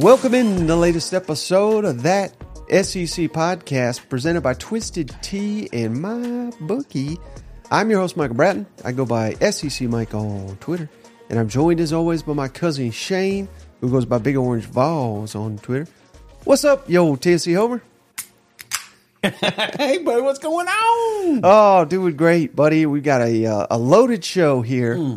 Welcome in the latest episode of that SEC podcast presented by Twisted Tea and MyBookie. I'm your host, Michael Bratton. I go by SEC Mike on Twitter. And I'm joined as always by my cousin Shane, who goes by Big Orange Vols on Twitter. What's up, yo, Tennessee Homer? hey, buddy, what's going on? Oh, doing great, buddy. We've got a, uh, a loaded show here. Hmm.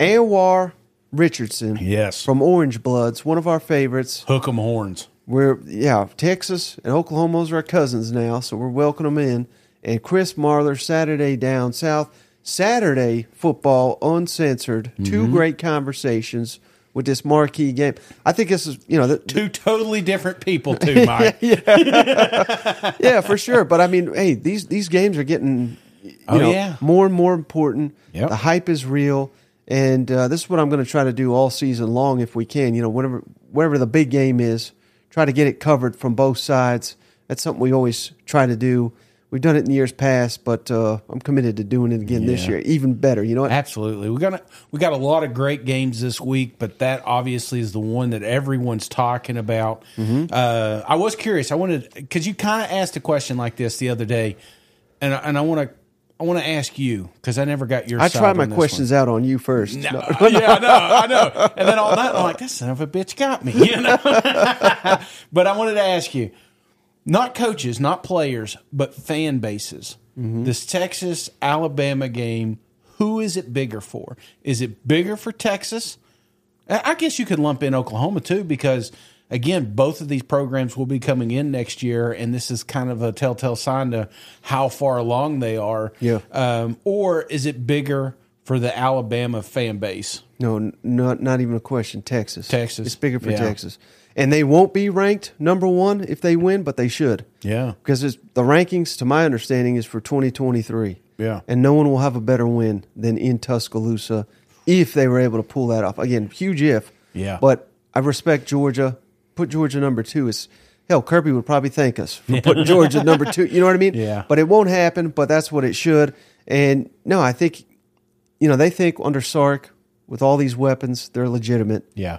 Anwar Richardson. Yes. From Orangebloods, one of our favorites. Hook 'em horns. We're yeah, Texas and Oklahoma's our cousins now, so we're welcoming them in. And Chris Marler, Saturday down south, Saturday football uncensored. Two Mm-hmm. great conversations with this marquee game. I think this is you know the, Two totally different people, too, Mike. yeah for sure. But I mean, hey, these these games are getting you Oh, know, yeah. more and more important. Yep. The hype is real. And uh, this is what I'm going to try to do all season long if we can. You know, whatever whatever the big game is, try to get it covered from both sides. That's something we always try to do. We've done it in years past, but uh, I'm committed to doing it again this year, even better. You know what? Absolutely. We got a, we got a lot of great games this week, but that obviously is the one that everyone's talking about. Uh, I was curious. I wanted because you kind of asked a question like this the other day, and I- and I want to I want to ask you because I never got your. I try my questions out on you first. one. No. No, yeah, I know, I know. And then all night I'm like, that son of a bitch got me, you know. but I wanted to ask you, not coaches, not players, but fan bases. This Texas Alabama game, who is it bigger for? Is it bigger for Texas? I I guess you could lump in Oklahoma too, because again, both of these programs will be coming in next year, and this is kind of a telltale sign to how far along they are. Yeah. Um, or is it bigger for the Alabama fan base? No, not not even a question. Texas. Texas. It's bigger for Yeah. Texas, and they won't be ranked number one if they win, but they should. Yeah. because it's, the rankings, to my understanding, is for 2023. Yeah. and no one will have a better win than in Tuscaloosa if they were able to pull that off. Again, huge if. Yeah. but I respect Georgia. Put Georgia number two. Is hell, Kirby would probably thank us for putting Georgia number two. You know what I mean? Yeah. But it won't happen. But that's what it should. And no, I think, you know, they think under Sark with all these weapons, they're legitimate Yeah.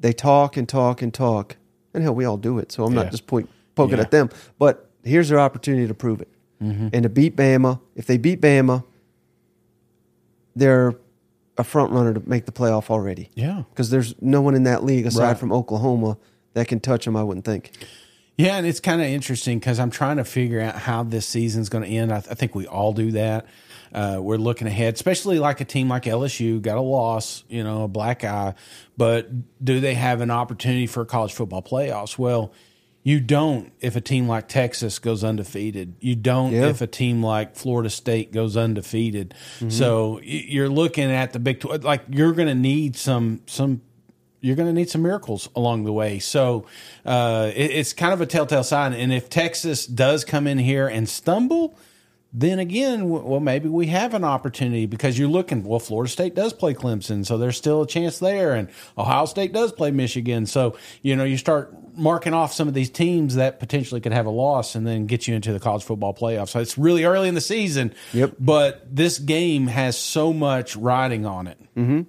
They talk and talk and talk, and hell, we all do it. So I'm Yeah. not just point, poking Yeah. at them, but here's their opportunity to prove it Mm-hmm. and to beat Bama. If they beat Bama, they're a front runner to make the playoff already. Yeah. because there's no one in that league aside Right. from Oklahoma that can touch them. I wouldn't think. Yeah, and it's kind of interesting because I'm trying to figure out how this season's going to end. I, th- I think we all do that. Uh, we're looking ahead, especially like a team like LSU got a loss, you know, a black eye, but do they have an opportunity for college football playoffs? Well, you don't if a team like Texas goes undefeated. You don't Yeah. if a team like Florida State goes undefeated. So you're looking at the Big Twelve. Like you're going to need some some you're going to need some miracles along the way. So uh, it, it's kind of a telltale sign. And if Texas does come in here and stumble, then again, well, maybe we have an opportunity because you're looking. Well, Florida State does play Clemson, so there's still a chance there, and Ohio State does play Michigan. So you know, you start marking off some of these teams that potentially could have a loss, and then get you into the college football playoffs. So it's really early in the season. Yep. But this game has so much riding on it. Mm-hmm.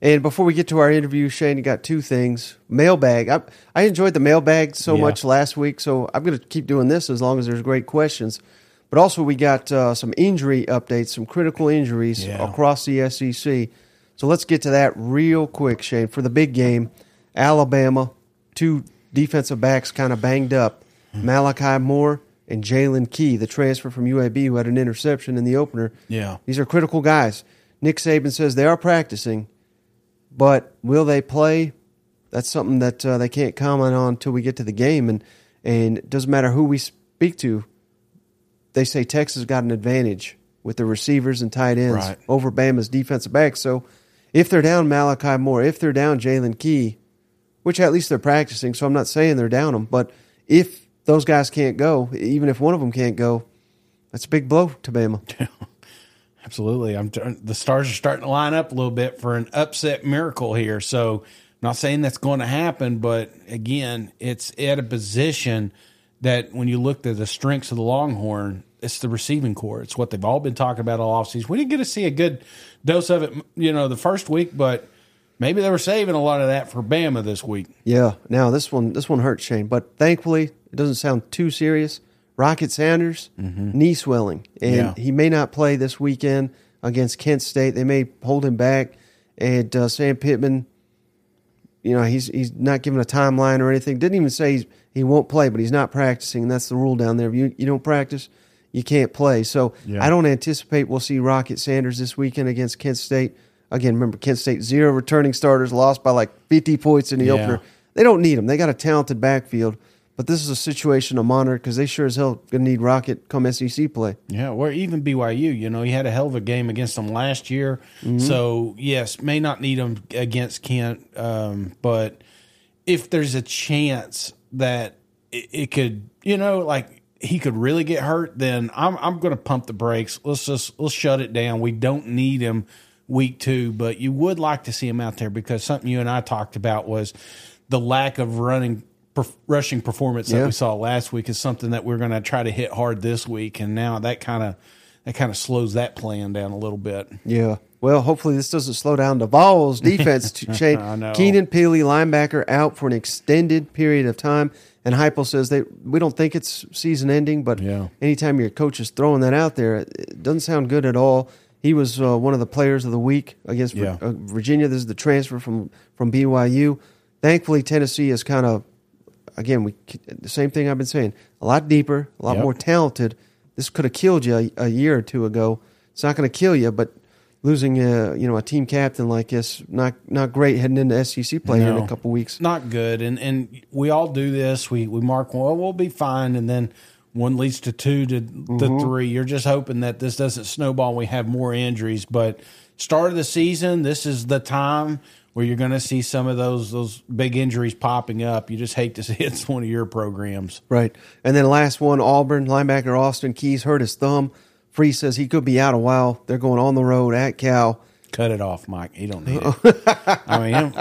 And before we get to our interview, Shane, you got two things. Mailbag. I, I enjoyed the mailbag so Yeah. much last week, so I'm going to keep doing this as long as there's great questions. But also, we got uh, some injury updates, some critical injuries Yeah. across the SEC. So let's get to that real quick, Shane. For the big game, Alabama, two defensive backs kind of banged up. Malachi Moore and Jaylen Key, the transfer from UAB who had an interception in the opener. Yeah. These are critical guys. Nick Saban says they are practicing, but will they play? That's something that uh, they can't comment on until we get to the game. And and it doesn't matter who we speak to. They say Texas got an advantage with the receivers and tight ends Right. over Bama's defensive backs. So if they're down Malachi Moore, if they're down Jaylen Key, which at least they're practicing, so I'm not saying they're down them, but if those guys can't go, even if one of them can't go, that's a big blow to Bama. Absolutely. I'm the stars are starting to line up a little bit for an upset miracle here. So, not saying that's going to happen, but again, it's at a position that when you looked at the strengths of the Longhorn, it's the receiving corps. It's what they've all been talking about all offseason. We didn't get to see a good dose of it, you know, the first week, but maybe they were saving a lot of that for Bama this week. Yeah. Now this one this one hurts Shane, but thankfully it doesn't sound too serious. Rocket Sanders knee swelling, and Yeah. he may not play this weekend against Kent State. They may hold him back, and uh, Sam Pittman. You know he's he's not given a timeline or anything. Didn't even say he's, he won't play, but he's not practicing. And that's the rule down there. If you you don't practice, you can't play. So Yeah. I don't anticipate we'll see Rocket Sanders this weekend against Kent State. Again, remember Kent State zero returning starters, lost by like fifty points in the Yeah. opener. They don't need him. They got a talented backfield, but this is a situation to monitor because they sure as hell gonna need Rocket come SEC play. Yeah, or even BYU. You know, he had a hell of a game against them last year. So yes, may not need him against Kent, um, but if there's a chance that it, it could, you know, like he could really get hurt, then I'm I'm going to pump the brakes. Let's just let's shut it down. We don't need him week two, but you would like to see him out there because something you and I talked about was the lack of running. Rushing performance that Yeah. we saw last week is something that we're going to try to hit hard this week, and now that kind of that kind of slows that plan down a little bit. Yeah. Well, hopefully this doesn't slow down the Vols defense. to know. Keenan Pili, linebacker, out for an extended period of time. And Heupel says they we don't think it's season ending, but Yeah. anytime your coach is throwing that out there, it doesn't sound good at all. He was uh, one of the players of the week against Vir- Yeah. uh, Virginia. This is the transfer from from BYU. Thankfully, Tennessee is kind of again we the same thing I've been saying. A lot deeper, a lot Yep. more talented. This could have killed you a, a year or two ago. It's not going to kill you, but losing a you know a team captain like this not not great heading into SEC play here in a couple weeks. Not good, and and we all do this. We we mark well, we'll be fine, and then one leads to two to the mm-hmm. three. You're just hoping that this doesn't snowball. and We have more injuries, but start of the season, this is the time where you're going to see some of those those big injuries popping up. You just hate to see it's one of your programs. Right. And then last one, Auburn linebacker Austin Keys hurt his thumb. Freeze says he could be out a while. They're going on the road at Cal. Cut it off, Mike. You don't need it. I mean, him,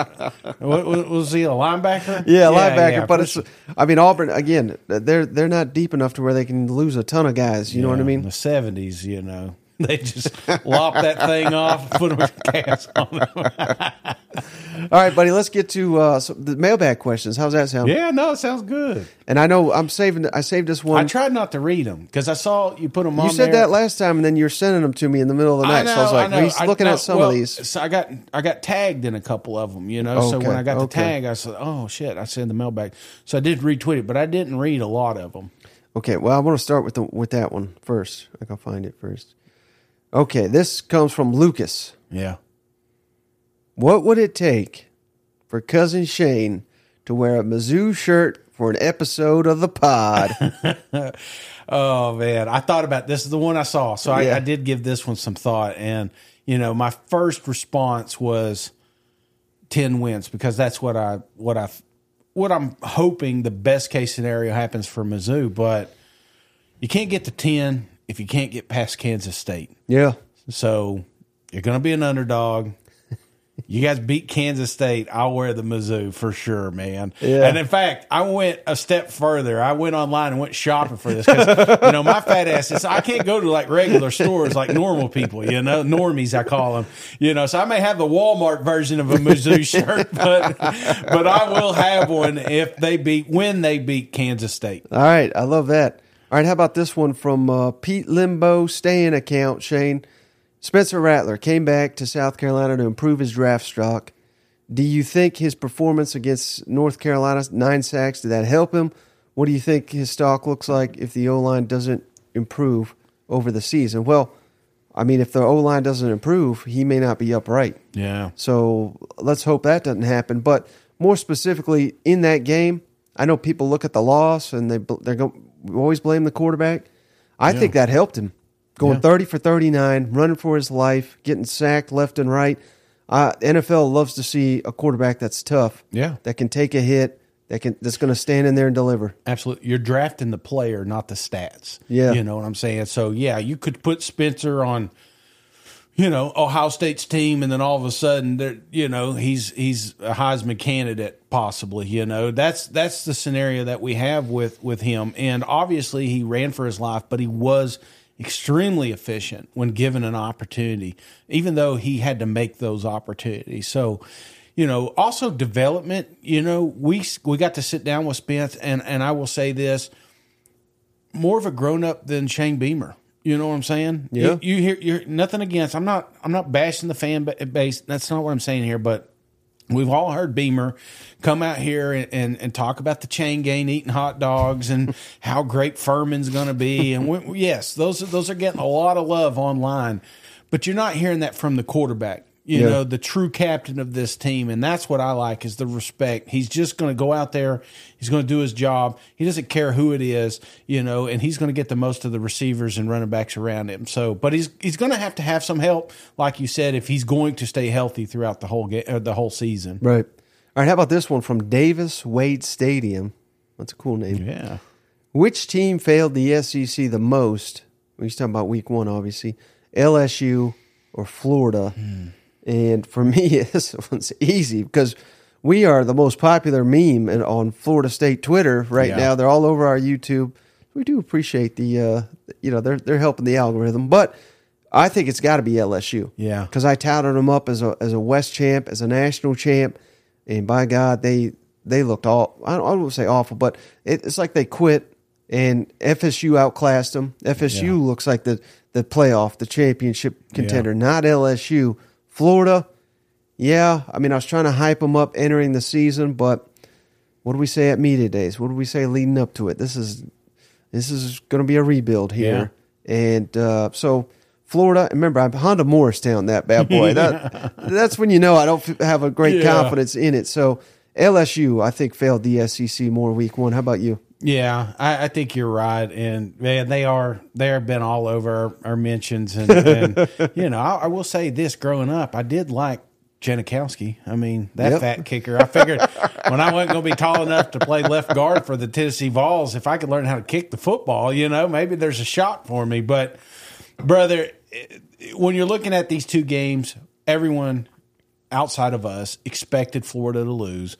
what, was he a linebacker? Yeah, linebacker. yeah, but it's I mean Auburn again. They're they're not deep enough to where they can lose a ton of guys. You know what I Yeah, mean? The seventies, you know, they just lop that thing off, and put a cast on it. All right, buddy. Let's get to uh, the mailbag questions. How's that sound? Yeah, no, it sounds good. And I know I'm saving. I saved this one. I tried not to read them because I saw you put them on. you said there. that last time, and then you're sending them to me in the middle of the I night. know, so I was like, I know. he's I looking know. at some Well, of these. So I got I got tagged in a couple of them, you know. so when I got the tag, I said, "Oh shit!" I sent the mailbag. So I did retweet it, but I didn't read a lot of them. Okay, well, I want to start with the with that one first. I can find it first. Okay, this comes from Lucas. Yeah. What would it take for cousin Shane to wear a Mizzou shirt for an episode of the pod? Oh man, I thought about this is the one I saw, so I, Yeah. I did give this one some thought, and you know, my first response was ten wins because that's what I what I what I'm hoping the best case scenario happens for Mizzou, but you can't get to ten if you can't get past Kansas State. yeah, So you're going to be an underdog. You guys beat Kansas State. I'll wear the Mizzou for sure, man. Yeah. And in fact, I went a step further. I went online and went shopping for this because you know my fat ass is I can't go to like regular stores like normal people. You know, normies I call them. You know, so I may have the Walmart version of a Mizzou shirt, but but I will have one if they beat when they beat Kansas State. all right, I love that. All right, how about this one from uh, Pete Limbo staying account? Shane Spencer Rattler came back to South Carolina to improve his draft stock. Do you think his performance against North Carolina, nine sacks, did that help him? What do you think his stock looks like if the O line doesn't improve over the season? Well, I mean, if the O line doesn't improve, he may not be upright. Yeah. So let's hope that doesn't happen. But more specifically, in that game, I know people look at the loss and they they're going always blame the quarterback. I think that helped him going Yeah. thirty for thirty nine, running for his life, getting sacked left and right. Uh, NFL loves to see a quarterback that's tough, Yeah. that can take a hit, that can that's going to stand in there and deliver. Absolutely. You're drafting the player, not the stats. Yeah. You know what I'm saying? So, yeah, you could put Spencer on, you know Ohio State's team, and then all of a sudden, you know he's he's a Heisman candidate possibly. You know that's that's the scenario that we have with with him, and obviously he ran for his life, but he was extremely efficient when given an opportunity, even though he had to make those opportunities. So. You know, also development. You know, we we got to sit down with Spence, and and I will say this: more of a grown up than Shane Beamer. You know what I'm saying? Yeah. You, you hear you're nothing against. I'm not. I'm not bashing the fan base. That's not what I'm saying here. But we've all heard Beamer come out here and, and, and talk about the chain gang eating hot dogs and how great Furman's going to be. And we, yes, those are, those are getting a lot of love online. But you're not hearing that from the quarterback you Yeah. know, the true captain of this team. And that's what I like is the respect. He's just going to go out there. He's going to do his job. He doesn't care who it is, you know, and he's going to get the most of the receivers and running backs around him. So, but he's, he's going to have to have some help, like you said, if he's going to stay healthy throughout the whole game, the whole season. Right. All right. How about this one from Davis Wade Stadium? That's a cool name. Yeah. Which team failed the SEC the most? He's talking about week one, obviously. LSU or Florida. Hmm. And for me, this one's easy because we are the most popular meme in- on Florida State Twitter right Yeah. now. They're all over our YouTube. We do appreciate the, uh, you know, they're they're helping the algorithm, but I think it's got to be LSU. Yeah. because I touted them up as a as a West champ, as a national champ, and by God, they they looked all I don't, I won't say awful, but it, it's like they quit and FSU outclassed them. FSU Yeah. looks like the the playoff, the championship contender, not LSU. Florida, yeah. I mean, I was trying to hype them up entering the season, but what do we say at media days? What do we say leading up to it? This is this is going to be a rebuild here, and uh, so Florida. Remember, I'm Honda Morristown, that bad boy. That that's when you know I don't have a great Yeah. confidence in it. So LSU, I think, failed the SEC more week one. How about you? Yeah, I, I think you're right, and man, they are they have been all over our, our mentions, and, and you know, I, I will say this: growing up, I did like Janikowski. I mean, that Yep. fat kicker. I figured when I wasn't going to be tall enough to play left guard for the Tennessee Vols, if I could learn how to kick the football, you know, maybe there's a shot for me. But brother, when you're looking at these two games, everyone outside of us expected Florida to lose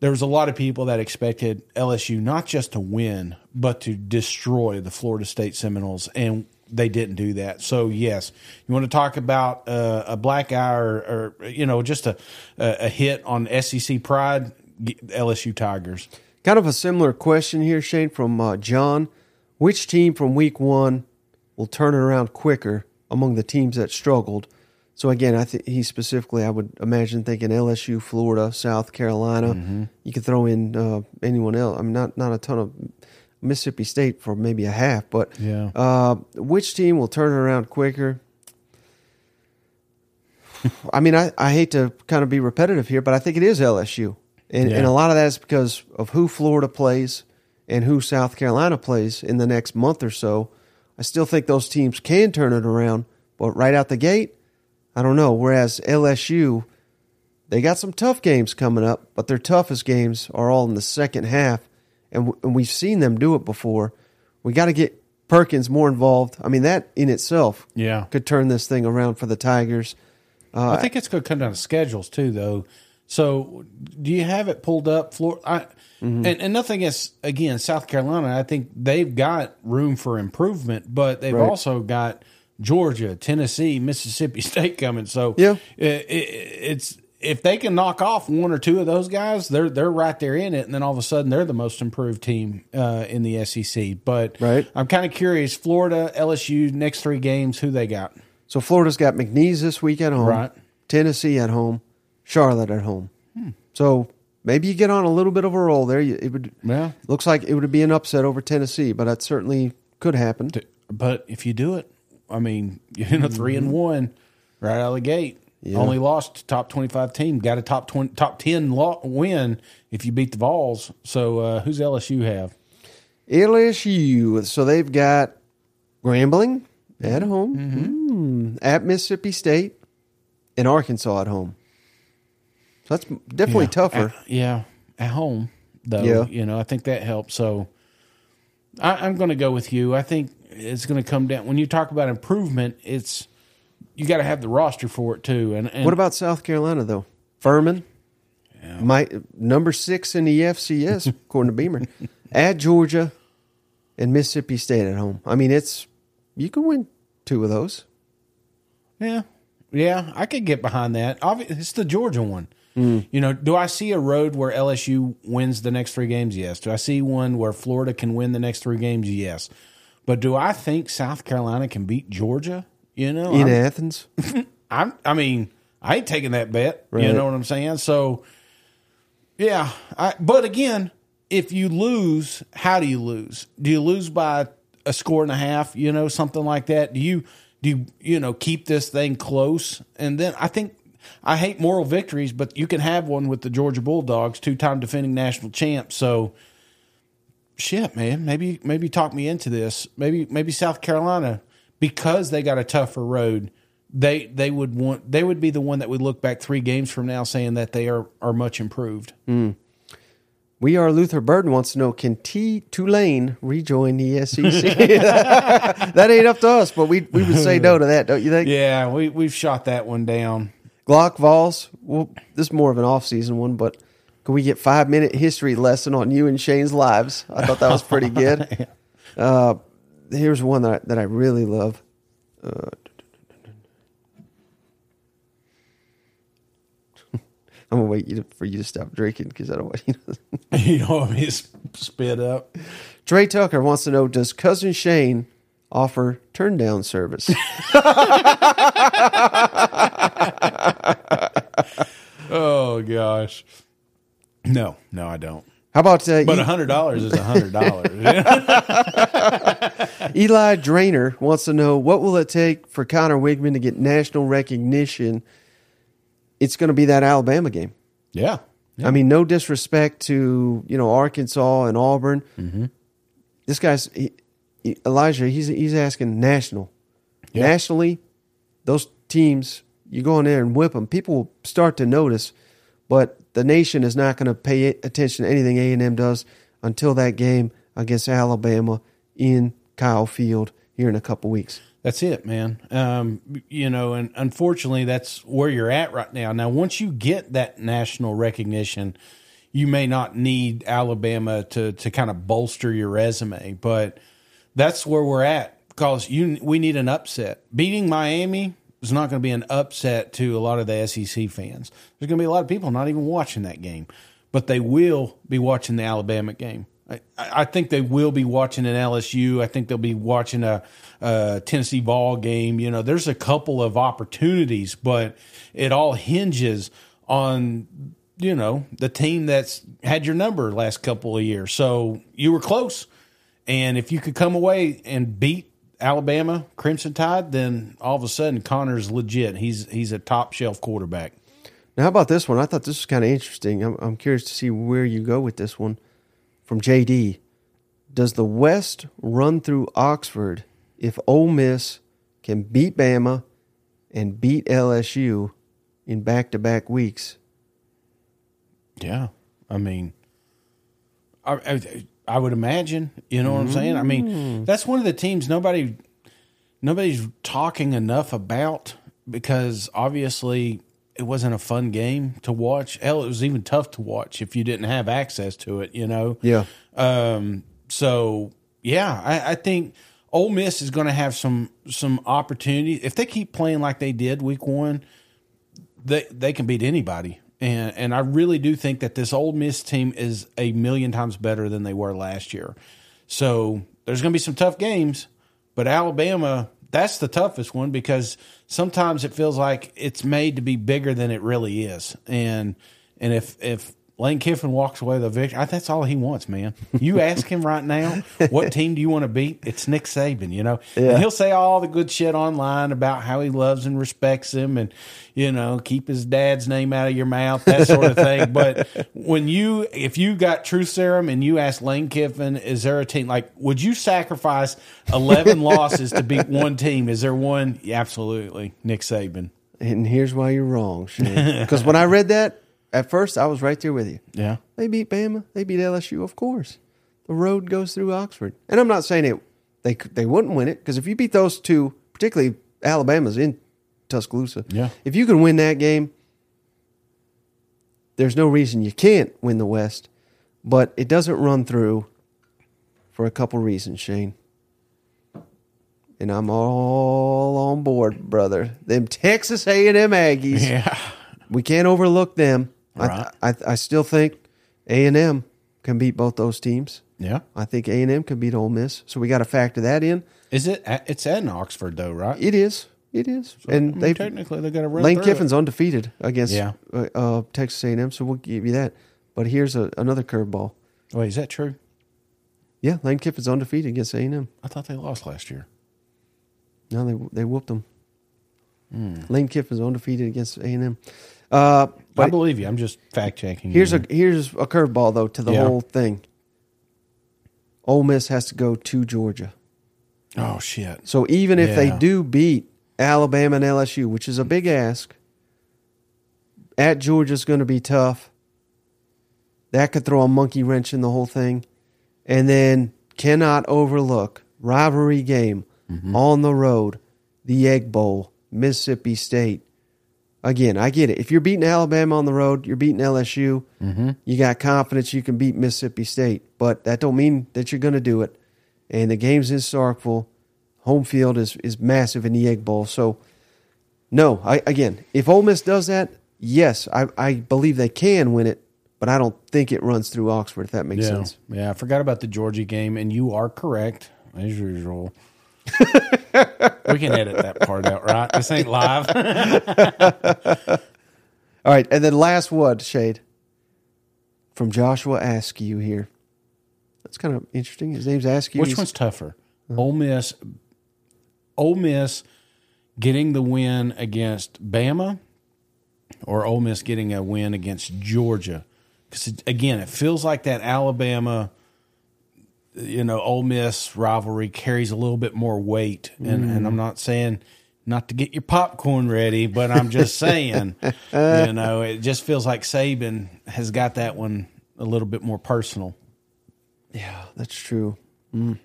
there was a lot of people that expected LSU not just to win, but to destroy the Florida State Seminoles, and they didn't do that. So yes, you want to talk about uh, a black eye or, or you know just a a hit on SEC pride, LSU Tigers. Kind of a similar question here, Shane, from uh, John. Which team from week one will turn it around quicker among the teams that struggled? So again, I think he specifically, I would imagine thinking LSU, Florida, South Carolina. You could throw in uh, anyone else. I mean, not not a ton of Mississippi State for maybe a half, but Yeah. uh, which team will turn it around quicker? I mean, I, I hate to kind of be repetitive here, but I think it is LSU. And, Yeah. and a lot of that is because of who Florida plays and who South Carolina plays in the next month or so. I still think those teams can turn it around, but right out the gate, I don't know. Whereas LSU, they got some tough games coming up, but their toughest games are all in the second half, and, w- and we've seen them do it before. We got to get Perkins more involved. I mean, that in itself Yeah. could turn this thing around for the Tigers. Uh, I think it's going to come down to schedules too, though. So, do you have it pulled up, Florida? I, Mm-hmm. and, and nothing is again South Carolina. I think they've got room for improvement, but they've Right. also got Georgia, Tennessee, Mississippi State coming. So, Yeah. it, it, it's if they can knock off one or two of those guys, they're they're right there in it, and then all of a sudden they're the most improved team uh, in the SEC. But Right. I'm kind of curious: Florida, LSU, next three games, who they got? So Florida's got McNeese this week at home, Right. Tennessee at home, Charlotte at home. Hmm. So maybe you get on a little bit of a roll there. It would Yeah. looks like it would be an upset over Tennessee, but that certainly could happen. But if you do it, I mean, you're in a 3 and one right out of the gate. Yeah. Only lost to top twenty five team. Got a top twenty, top ten lo- win if you beat the Vols. So uh, who's LSU have? LSU. So they've got Grambling at Mm-hmm. home, Mm. at Mississippi State, and Arkansas at home. So that's definitely Yeah. tougher. At, yeah, at home though. Yeah. You know, I think that helps. So I, I'm going to go with you. I think it's going to come down when you talk about improvement. It's you got to have the roster for it too. And, and What about South Carolina though? Furman, my number six in the FCS according to Beamer, at Georgia and Mississippi State at home. I mean, it's you can win two of those. Yeah, yeah, I could get behind that. It's the Georgia one. Mm. You know, do I see a road where LSU wins the next three games? Yes. Do I see one where Florida can win the next three games? Yes. But do I think South Carolina can beat Georgia? You know, in I'm- Athens. I'm, I mean, I ain't taking that bet. You know what I'm saying? So, yeah. I, but again, if you lose, how do you lose? Do you lose by a score and a half? You know, something like that. Do you do you you know keep this thing close? And then I think I hate moral victories, but you can have one with the Georgia Bulldogs, two time defending national champs. So. Shit, man. Maybe maybe talk me into this. Maybe maybe South Carolina because they got a tougher road they they would want they would be the one that would look back three games from now saying that they are are much improved. Hmm. We are Luther Burton wants to know can T Tulane rejoin the SEC? that ain't up to us, but we we would say no to that, don't you think? Yeah, we we've shot that one down. Glock Vols. Well, this is more of an off season one, but can we get five minute history lesson on you and Shane's lives? I thought that was pretty good. uh, here's one that I, that I really love. Uh, I'm gonna wait you to, for you to stop drinking because I don't want you to. you know, what I mean, it's spit up. Trey Tucker wants to know: Does cousin Shane offer turn down service? Oh gosh, no, no, I don't. How about uh, But a hundred dollars is a hundred dollars. Eli Drainer wants to know what will it take for Conner Weigman to get national recognition? It's going to be that Alabama game. Yeah, I mean, no disrespect to you know Arkansas and Auburn. This guy's he, he- Elijah. He's he's asking national, Yeah. nationally. Those teams, you go in there and whip them. People will start to notice, but the nation is not going to pay attention to anything A and M does until that game against Alabama in Kyle Field here in a couple weeks. That's it, man. Um, you know, and unfortunately, that's where you're at right now. Now, once you get that national recognition, you may not need Alabama to to kind of bolster your resume, but that's where we're at because you we need an upset. Beating Miami is not going to be an upset to a lot of the SEC fans. There's going to be a lot of people not even watching that game, but they will be watching the Alabama game. I, I think they will be watching an LSU. I think they'll be watching a, a Tennessee ball game. You know, there's a couple of opportunities, but it all hinges on you know the team that's had your number last couple of years. So you were close, and if you could come away and beat Alabama Crimson Tide, then all of a sudden Conner's legit. He's he's a top shelf quarterback. Now, how about this one? I thought this was kind of interesting. I'm, I'm curious to see where you go with this one. From JD, does the West run through Oxford if Ole Miss can beat Bama and beat LSU in back-to-back weeks? Yeah, I mean, I, I, I would imagine. You know what I'm saying? I mean, that's one of the teams nobody nobody's talking enough about because obviously it wasn't a fun game to watch. Hell, it was even tough to watch if you didn't have access to it. You know. Yeah. Um, so yeah, I, I think Ole Miss is going to have some some opportunities if they keep playing like they did Week One. They they can beat anybody, and and I really do think that this Ole Miss team is a million times better than they were last year. So there's going to be some tough games, but Alabama that's the toughest one because sometimes it feels like it's made to be bigger than it really is, and and if if Lane Kiffin walks away with a victory. That's all he wants, man. You ask him right now, what team do you want to beat? It's Nick Saban, you know, and he'll say all the good shit online about how he loves and respects him, and you know, keep his dad's name out of your mouth, that sort of thing. But when you, if you got truth serum and you ask Lane Kiffin, is there a team like? Would you sacrifice eleven losses to beat one team? Is there one? Absolutely, Nick Saban. And here's why you're wrong, Shane. Because when I read that, at first I was right there with you. Yeah, They beat Bama. They beat LSU, of course. The road goes through Oxford, and I'm not saying it. They they wouldn't win it because if you beat those two, particularly Alabama's in Tuscaloosa. Yeah. If you can win that game, there's no reason you can't win the West, but it doesn't run through for a couple reasons, Shane. And I'm all on board, brother. Them Texas A&M Aggies. Yeah. We can't overlook them. Right. I, I I still think A&M can beat both those teams. Yeah. I think A&M can beat Ole Miss. So we got to factor that in. Is it? at- It's at Oxford though, right? It is. It is. and mean, they technically they got to run. Lane through Kiffin's It. undefeated against Yeah. uh, uh, Texas A&M, so we'll give you that. But here's a, another curveball. Wait, is that true? Yeah, Lane Kiffin's undefeated against A&M. I thought they lost last year. No, they they whooped them. Hmm. Lane Kiffin's undefeated against A&M. Uh, I believe you. I'm just fact checking. here's you. a here's a curveball though to the Yeah. whole thing. Ole Miss has to go to Georgia. oh shit. So even if they do beat Alabama and LSU, which is a big ask, at Georgia's going to be tough. That could throw a monkey wrench in the whole thing. And then cannot overlook rivalry game mm-hmm. on the road, the Egg Bowl, Mississippi State. Again, I get it. If you're beating Alabama on the road, you're beating LSU. Mm-hmm. You got confidence you can beat Mississippi State, but that don't mean that you're going to do it. And the game's in Starkville. Home field is is massive in the Egg Bowl. So, no, I again, if Ole Miss does that, yes, I, I believe they can win it, but I don't think it runs through Oxford. If that makes Yeah. sense. Yeah. I forgot about the Georgia game, and you are correct as usual. we can edit that part out, right? This ain't live. All right, and then last one, Shade, from Joshua Askew here. That's kind of interesting. His name's Askew. Which He's- one's tougher? Uh-huh. Ole Miss. Ole Miss getting the win against Bama, or Ole Miss getting a win against Georgia? Because again, it feels like that Alabama, you know, Ole Miss rivalry carries a little bit more weight, and and I'm not saying not to get your popcorn ready, but I'm just saying, you know, it just feels like Saban has got that one a little bit more personal. Yeah, that's true. Mm.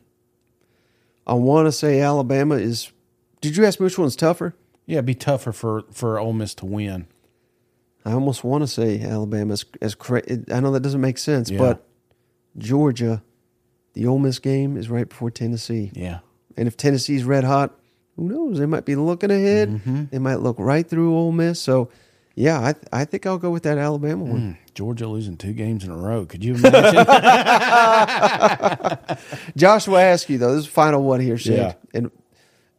I want to say Alabama is. Did you ask me which one's tougher? Yeah, it'd be tougher for for Ole Miss to win. I almost want to say Alabama as, as cra- I know that doesn't make sense, Yeah. but Georgia, the Ole Miss game is right before Tennessee, Yeah. and if Tennessee's red hot, who knows? They might be looking ahead. Mm-hmm. They might look right through Ole Miss. So, yeah, I I think I'll go with that Alabama one. Hmm, Georgia losing two games in a row. Could you imagine? Joshua ask you though. This is the final one here, Shane. Yeah. And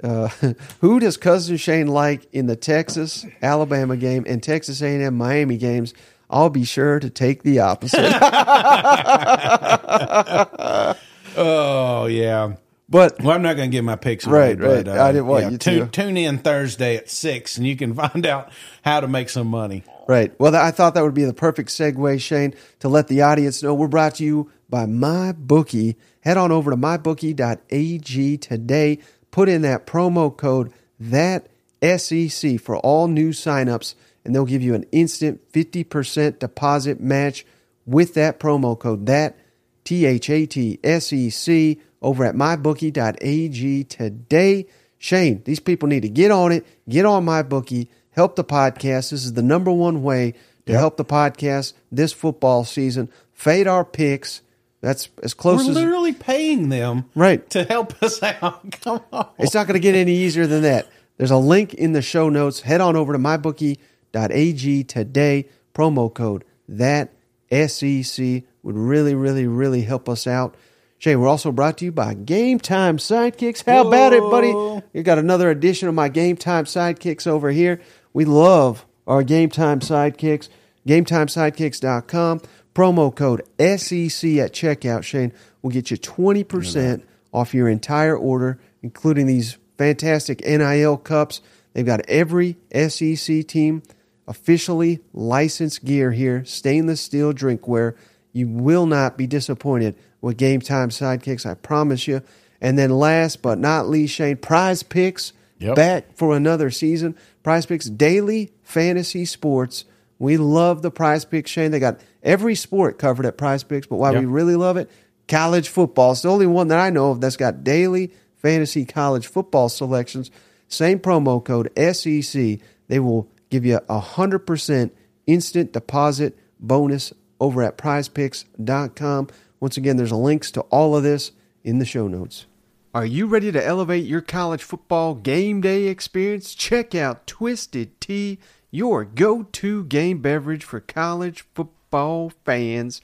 uh, who does cousin Shane like in the Texas Alabama game and Texas A&M Miami games? I'll be sure to take the opposite. oh yeah. but Well, I'm not going to give my picks away. Right, right. But, uh, I didn't want yeah, you tune, to. Tune in Thursday at six, and you can find out how to make some money. right, well, I thought that would be the perfect segue, Shane, to let the audience know we're brought to you by MyBookie. Head on over to mybookie.ag today. Put in that promo code that SEC for all new signups, and they'll give you an instant 50% deposit match with that promo code that T H A T S E C over at mybookie.ag today. Shane, these people need to get on it, get on MyBookie, help the podcast. This is the number one way to help the podcast this football season. Fade our picks. That's as close as We're as literally paying them Right. to help us out. Come on. it's not going to get any easier than that. There's a link in the show notes. Head on over to mybookie.ag today. Promo code that SEC would really, really, really help us out. Shay, we're also brought to you by Game Time Sidekicks. How about it, buddy? You got another edition of my Game Time Sidekicks over here. We love our Game Time Sidekicks. GameTimeSidekicks.com. Promo code SEC at checkout, Shane, will get you 20% off your entire order, including these fantastic NIL cups. They've got every SEC team officially licensed gear here, stainless steel drinkware. You will not be disappointed with Game Time Sidekicks, I promise you. And then last but not least, Shane, PrizePicks Yep. back for another season. PrizePicks, daily fantasy sports. We love the PrizePicks, Shane. They got every sport covered at PrizePicks, but why Yep. we really love it, college football. It's the only one that I know of that's got daily fantasy college football selections. Same promo code SEC. They will give you a 100% instant deposit bonus over at prizepicks.com. Once again, there's links to all of this in the show notes. Are you ready to elevate your college football game day experience? Check out Twisted Tea, your go to game beverage for college football fans.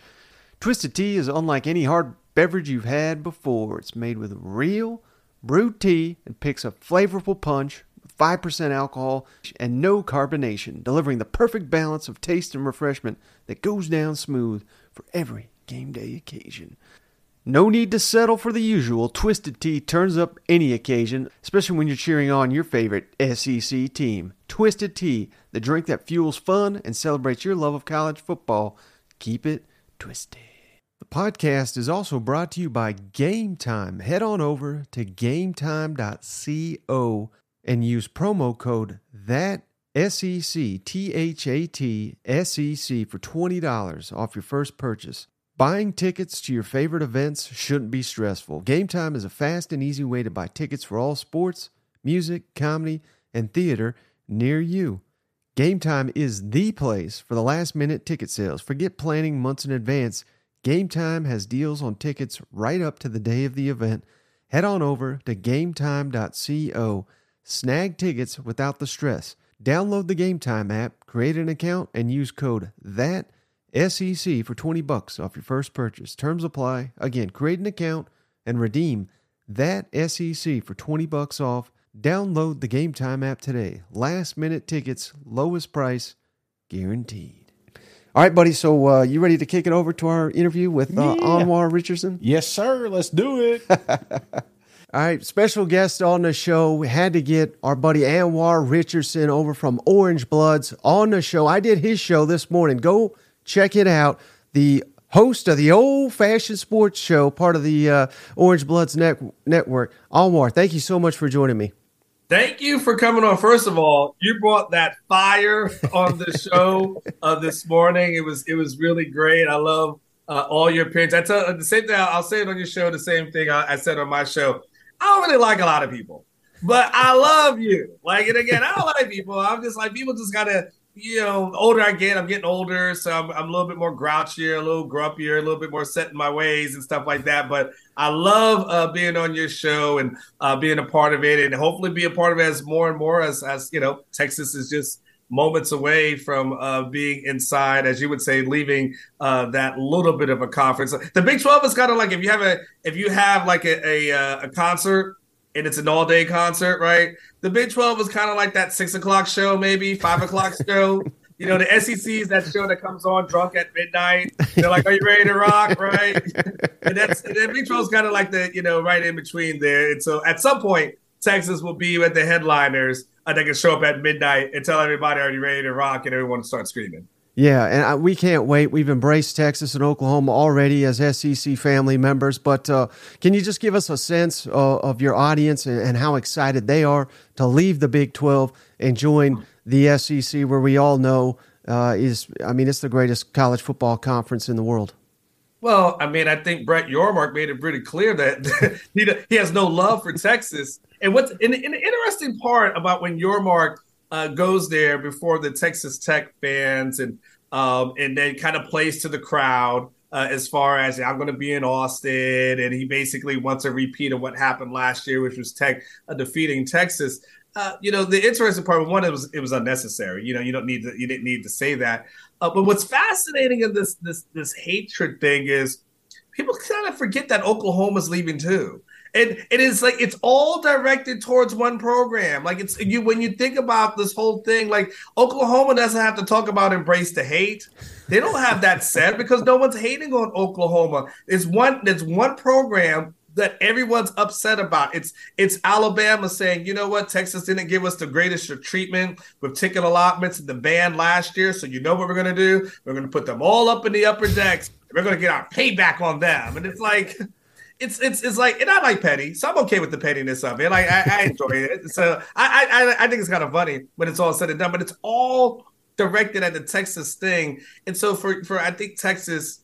Twisted Tea is unlike any hard beverage you've had before. It's made with real brewed tea and picks a flavorful punch 5% alcohol and no carbonation, delivering the perfect balance of taste and refreshment that goes down smooth for every game day occasion. No need to settle for the usual. Twisted Tea turns up any occasion, especially when you're cheering on your favorite SEC team. Twisted Tea, the drink that fuels fun and celebrates your love of college football. Keep it twisted. The podcast is also brought to you by Game Time. Head on over to gametime.co and use promo code that SEC T H A T S E C for $20 off your first purchase. Buying tickets to your favorite events shouldn't be stressful. Game Time is a fast and easy way to buy tickets for all sports, music, comedy, and theater near you. Game Time is the place for the last minute ticket sales. Forget planning months in advance. Game Time has deals on tickets right up to the day of the event. Head on over to gametime.co. Snag tickets without the stress. Download the Game Time app, create an account, and use code THAT SEC for 20 bucks off your first purchase. Terms apply. Again, create an account and redeem that SEC for 20 bucks off. Download the Game Time app today. Last minute tickets, lowest price, guaranteed. All right, buddy. So, uh, you ready to kick it over to our interview with uh, Yeah. Anwar Richardson? Yes, sir. Let's do it. All right, special guest on the show. We had to get our buddy Anwar Richardson over from Orangebloods on the show. I did his show this morning. Go check it out. The host of the old fashioned sports show, part of the uh, Orangebloods net- network. Anwar, thank you so much for joining me. Thank you for coming on. First of all, you brought that fire on the show uh, this morning. It was it was really great. I love uh, all your opinions. I tell the same thing. I'll say it on your show. The same thing I, I said on my show. I don't really like a lot of people, but I love you. Like, and again, I don't like people. I'm just like people just gotta. You know, older I get, I'm getting older, so I'm, I'm a little bit more grouchier, a little grumpier, a little bit more set in my ways and stuff like that. But I love uh, being on your show and uh, being a part of it, and hopefully be a part of it as more and more as as you know, Texas is just moments away from uh, being inside, as you would say, leaving uh, that little bit of a conference. The Big Twelve is kind of like if you have a if you have like a a, uh, a concert and it's an all day concert, right? The Big Twelve is kind of like that six o'clock show, maybe five o'clock show. You know, the SEC is that show that comes on drunk at midnight. They're like, "Are you ready to rock?" Right? and that's and the Big 12 is kind of like the you know right in between there. And so at some point, Texas will be with the headliners. And they can show up at midnight and tell everybody, "Are you ready to rock?" And everyone start screaming. Yeah, and I, we can't wait. We've embraced Texas and Oklahoma already as SEC family members. But uh, can you just give us a sense uh, of your audience and, and how excited they are to leave the Big 12 and join the SEC, where we all know uh, is, I mean, it's the greatest college football conference in the world. Well, I mean, I think Brett Yormark made it pretty clear that he, he has no love for Texas. And what's and, the interesting part about when Yormark uh, goes there before the Texas Tech fans and um, and then kind of plays to the crowd uh, as far as I'm going to be in Austin, and he basically wants a repeat of what happened last year, which was Tech uh, defeating Texas. Uh, you know, the interesting part one, it was it was unnecessary. You know, you don't need to you didn't need to say that. Uh, but what's fascinating in this this this hatred thing is people kind of forget that Oklahoma's leaving too. And it is like it's all directed towards one program. Like it's you when you think about this whole thing, like Oklahoma doesn't have to talk about embrace the hate. They don't have that said because no one's hating on Oklahoma. It's one it's one program that everyone's upset about. It's it's Alabama saying, you know what, Texas didn't give us the greatest treatment with ticket allotments and the ban last year. So you know what we're gonna do? We're gonna put them all up in the upper decks. We're gonna get our payback on them. And it's like it's it's it's like and I like petty, so I'm okay with the pettiness of it. Like I, I enjoy it. So I, I I think it's kind of funny when it's all said and done, but it's all directed at the Texas thing. And so for for I think Texas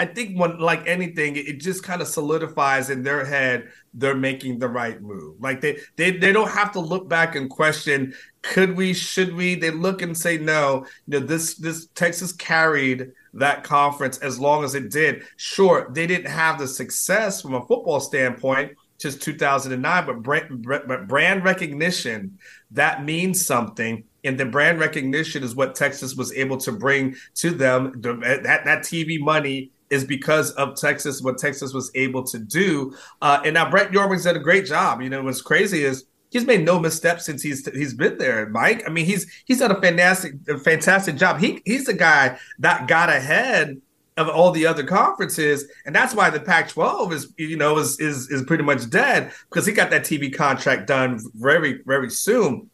I think when like anything, it just kind of solidifies in their head they're making the right move. Like they they they don't have to look back and question could we, should we? They look and say no. You know this this Texas carried that conference as long as it did. Sure, they didn't have the success from a football standpoint just 2009, but brand, brand recognition that means something and the brand recognition is what Texas was able to bring to them. That that TV money is because of Texas, what Texas was able to do. Uh, and now Brett Yormark's did a great job. You know, what's crazy is he's made no missteps since he's he's been there, Mike. I mean, he's he's done a fantastic fantastic job. He he's the guy that got ahead of all the other conferences, and that's why the Pac-12 is you know is is is pretty much dead because he got that TV contract done very very soon.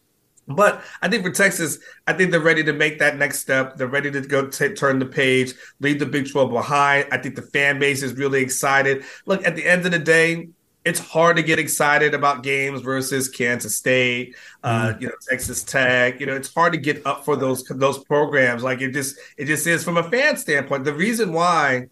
But I think for Texas, I think they're ready to make that next step. They're ready to go t- turn the page, leave the Big 12 behind. I think the fan base is really excited. Look, at the end of the day, it's hard to get excited about games versus Kansas State, uh, mm. you know, Texas Tech. You know, it's hard to get up for those those programs. Like it just it just is from a fan standpoint. The reason why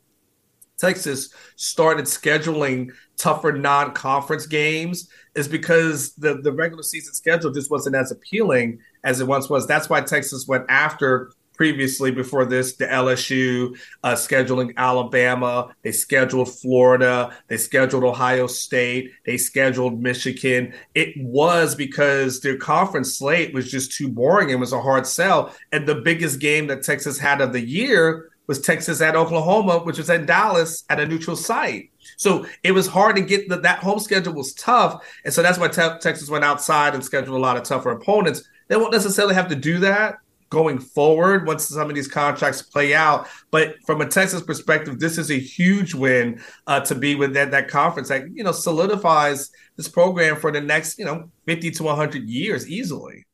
Texas started scheduling tougher non-conference games is because the, the regular season schedule just wasn't as appealing as it once was. That's why Texas went after previously before this the LSU uh, scheduling Alabama, they scheduled Florida, they scheduled Ohio State, they scheduled Michigan. It was because their conference slate was just too boring and was a hard sell. And the biggest game that Texas had of the year was Texas at Oklahoma, which was in Dallas at a neutral site. So it was hard to get the, that home schedule was tough, and so that's why te- Texas went outside and scheduled a lot of tougher opponents. They won't necessarily have to do that going forward once some of these contracts play out. But from a Texas perspective, this is a huge win uh, to be with that, that conference that you know solidifies this program for the next you know fifty to one hundred years easily.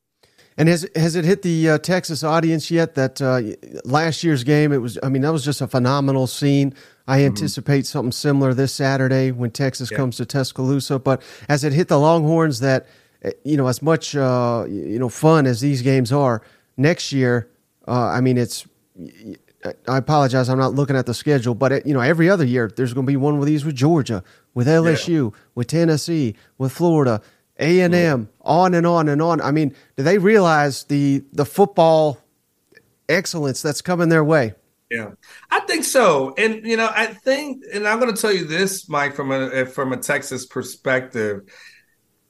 And has has it hit the uh, Texas audience yet? That uh, last year's game, it was. I mean, that was just a phenomenal scene. I mm-hmm. anticipate something similar this Saturday when Texas yeah. comes to Tuscaloosa. But has it hit the Longhorns that eh, you know as much uh, you know fun as these games are next year? Uh, I mean, it's. I apologize. I'm not looking at the schedule, but it, you know, every other year there's going to be one of these with Georgia, with LSU, yeah. with Tennessee, with Florida a and M, on and on and on. I mean, do they realize the the football excellence that's coming their way? Yeah, I think so. And you know, I think, and I'm going to tell you this, Mike, from a eh, from a Texas perspective.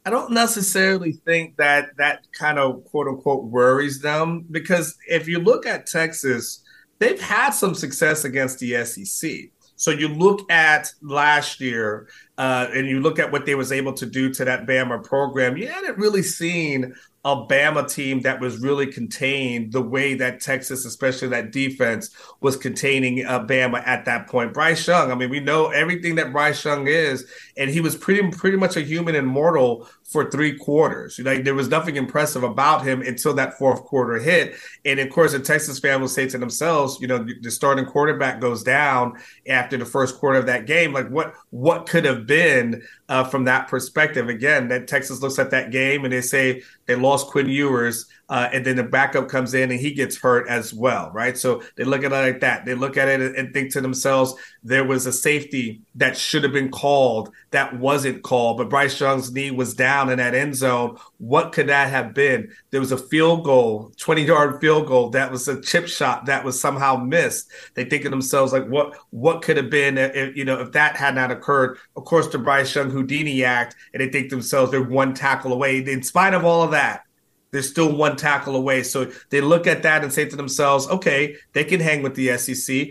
I don't necessarily think that that kind of quote unquote worries them because if you look at Texas, they've had some success against the SEC. So you look at last year, uh, and you look at what they was able to do to that Bama program. You hadn't really seen a Bama team that was really contained the way that Texas, especially that defense, was containing uh, Bama at that point. Bryce Young, I mean, we know everything that Bryce Young is, and he was pretty pretty much a human immortal for three quarters. Like there was nothing impressive about him until that fourth quarter hit. And of course, the Texas fan will say to themselves, you know, the starting quarterback goes down after the first quarter of that game. Like what what could have been uh, from that perspective? Again, that Texas looks at that game and they say they lost Quinn Ewers uh, and then the backup comes in and he gets hurt as well, right? So they look at it like that. They look at it and think to themselves, there was a safety that should have been called that wasn't called, but Bryce Young's knee was down in that end zone. What could that have been? There was a field goal, 20 yard field goal that was a chip shot that was somehow missed. They think of themselves like, what what could have been if you know if that had not occurred? Of course, the Bryce Young Houdini act, and they think themselves they're one tackle away. In spite of all of that, they're still one tackle away. So they look at that and say to themselves, okay, they can hang with the SEC.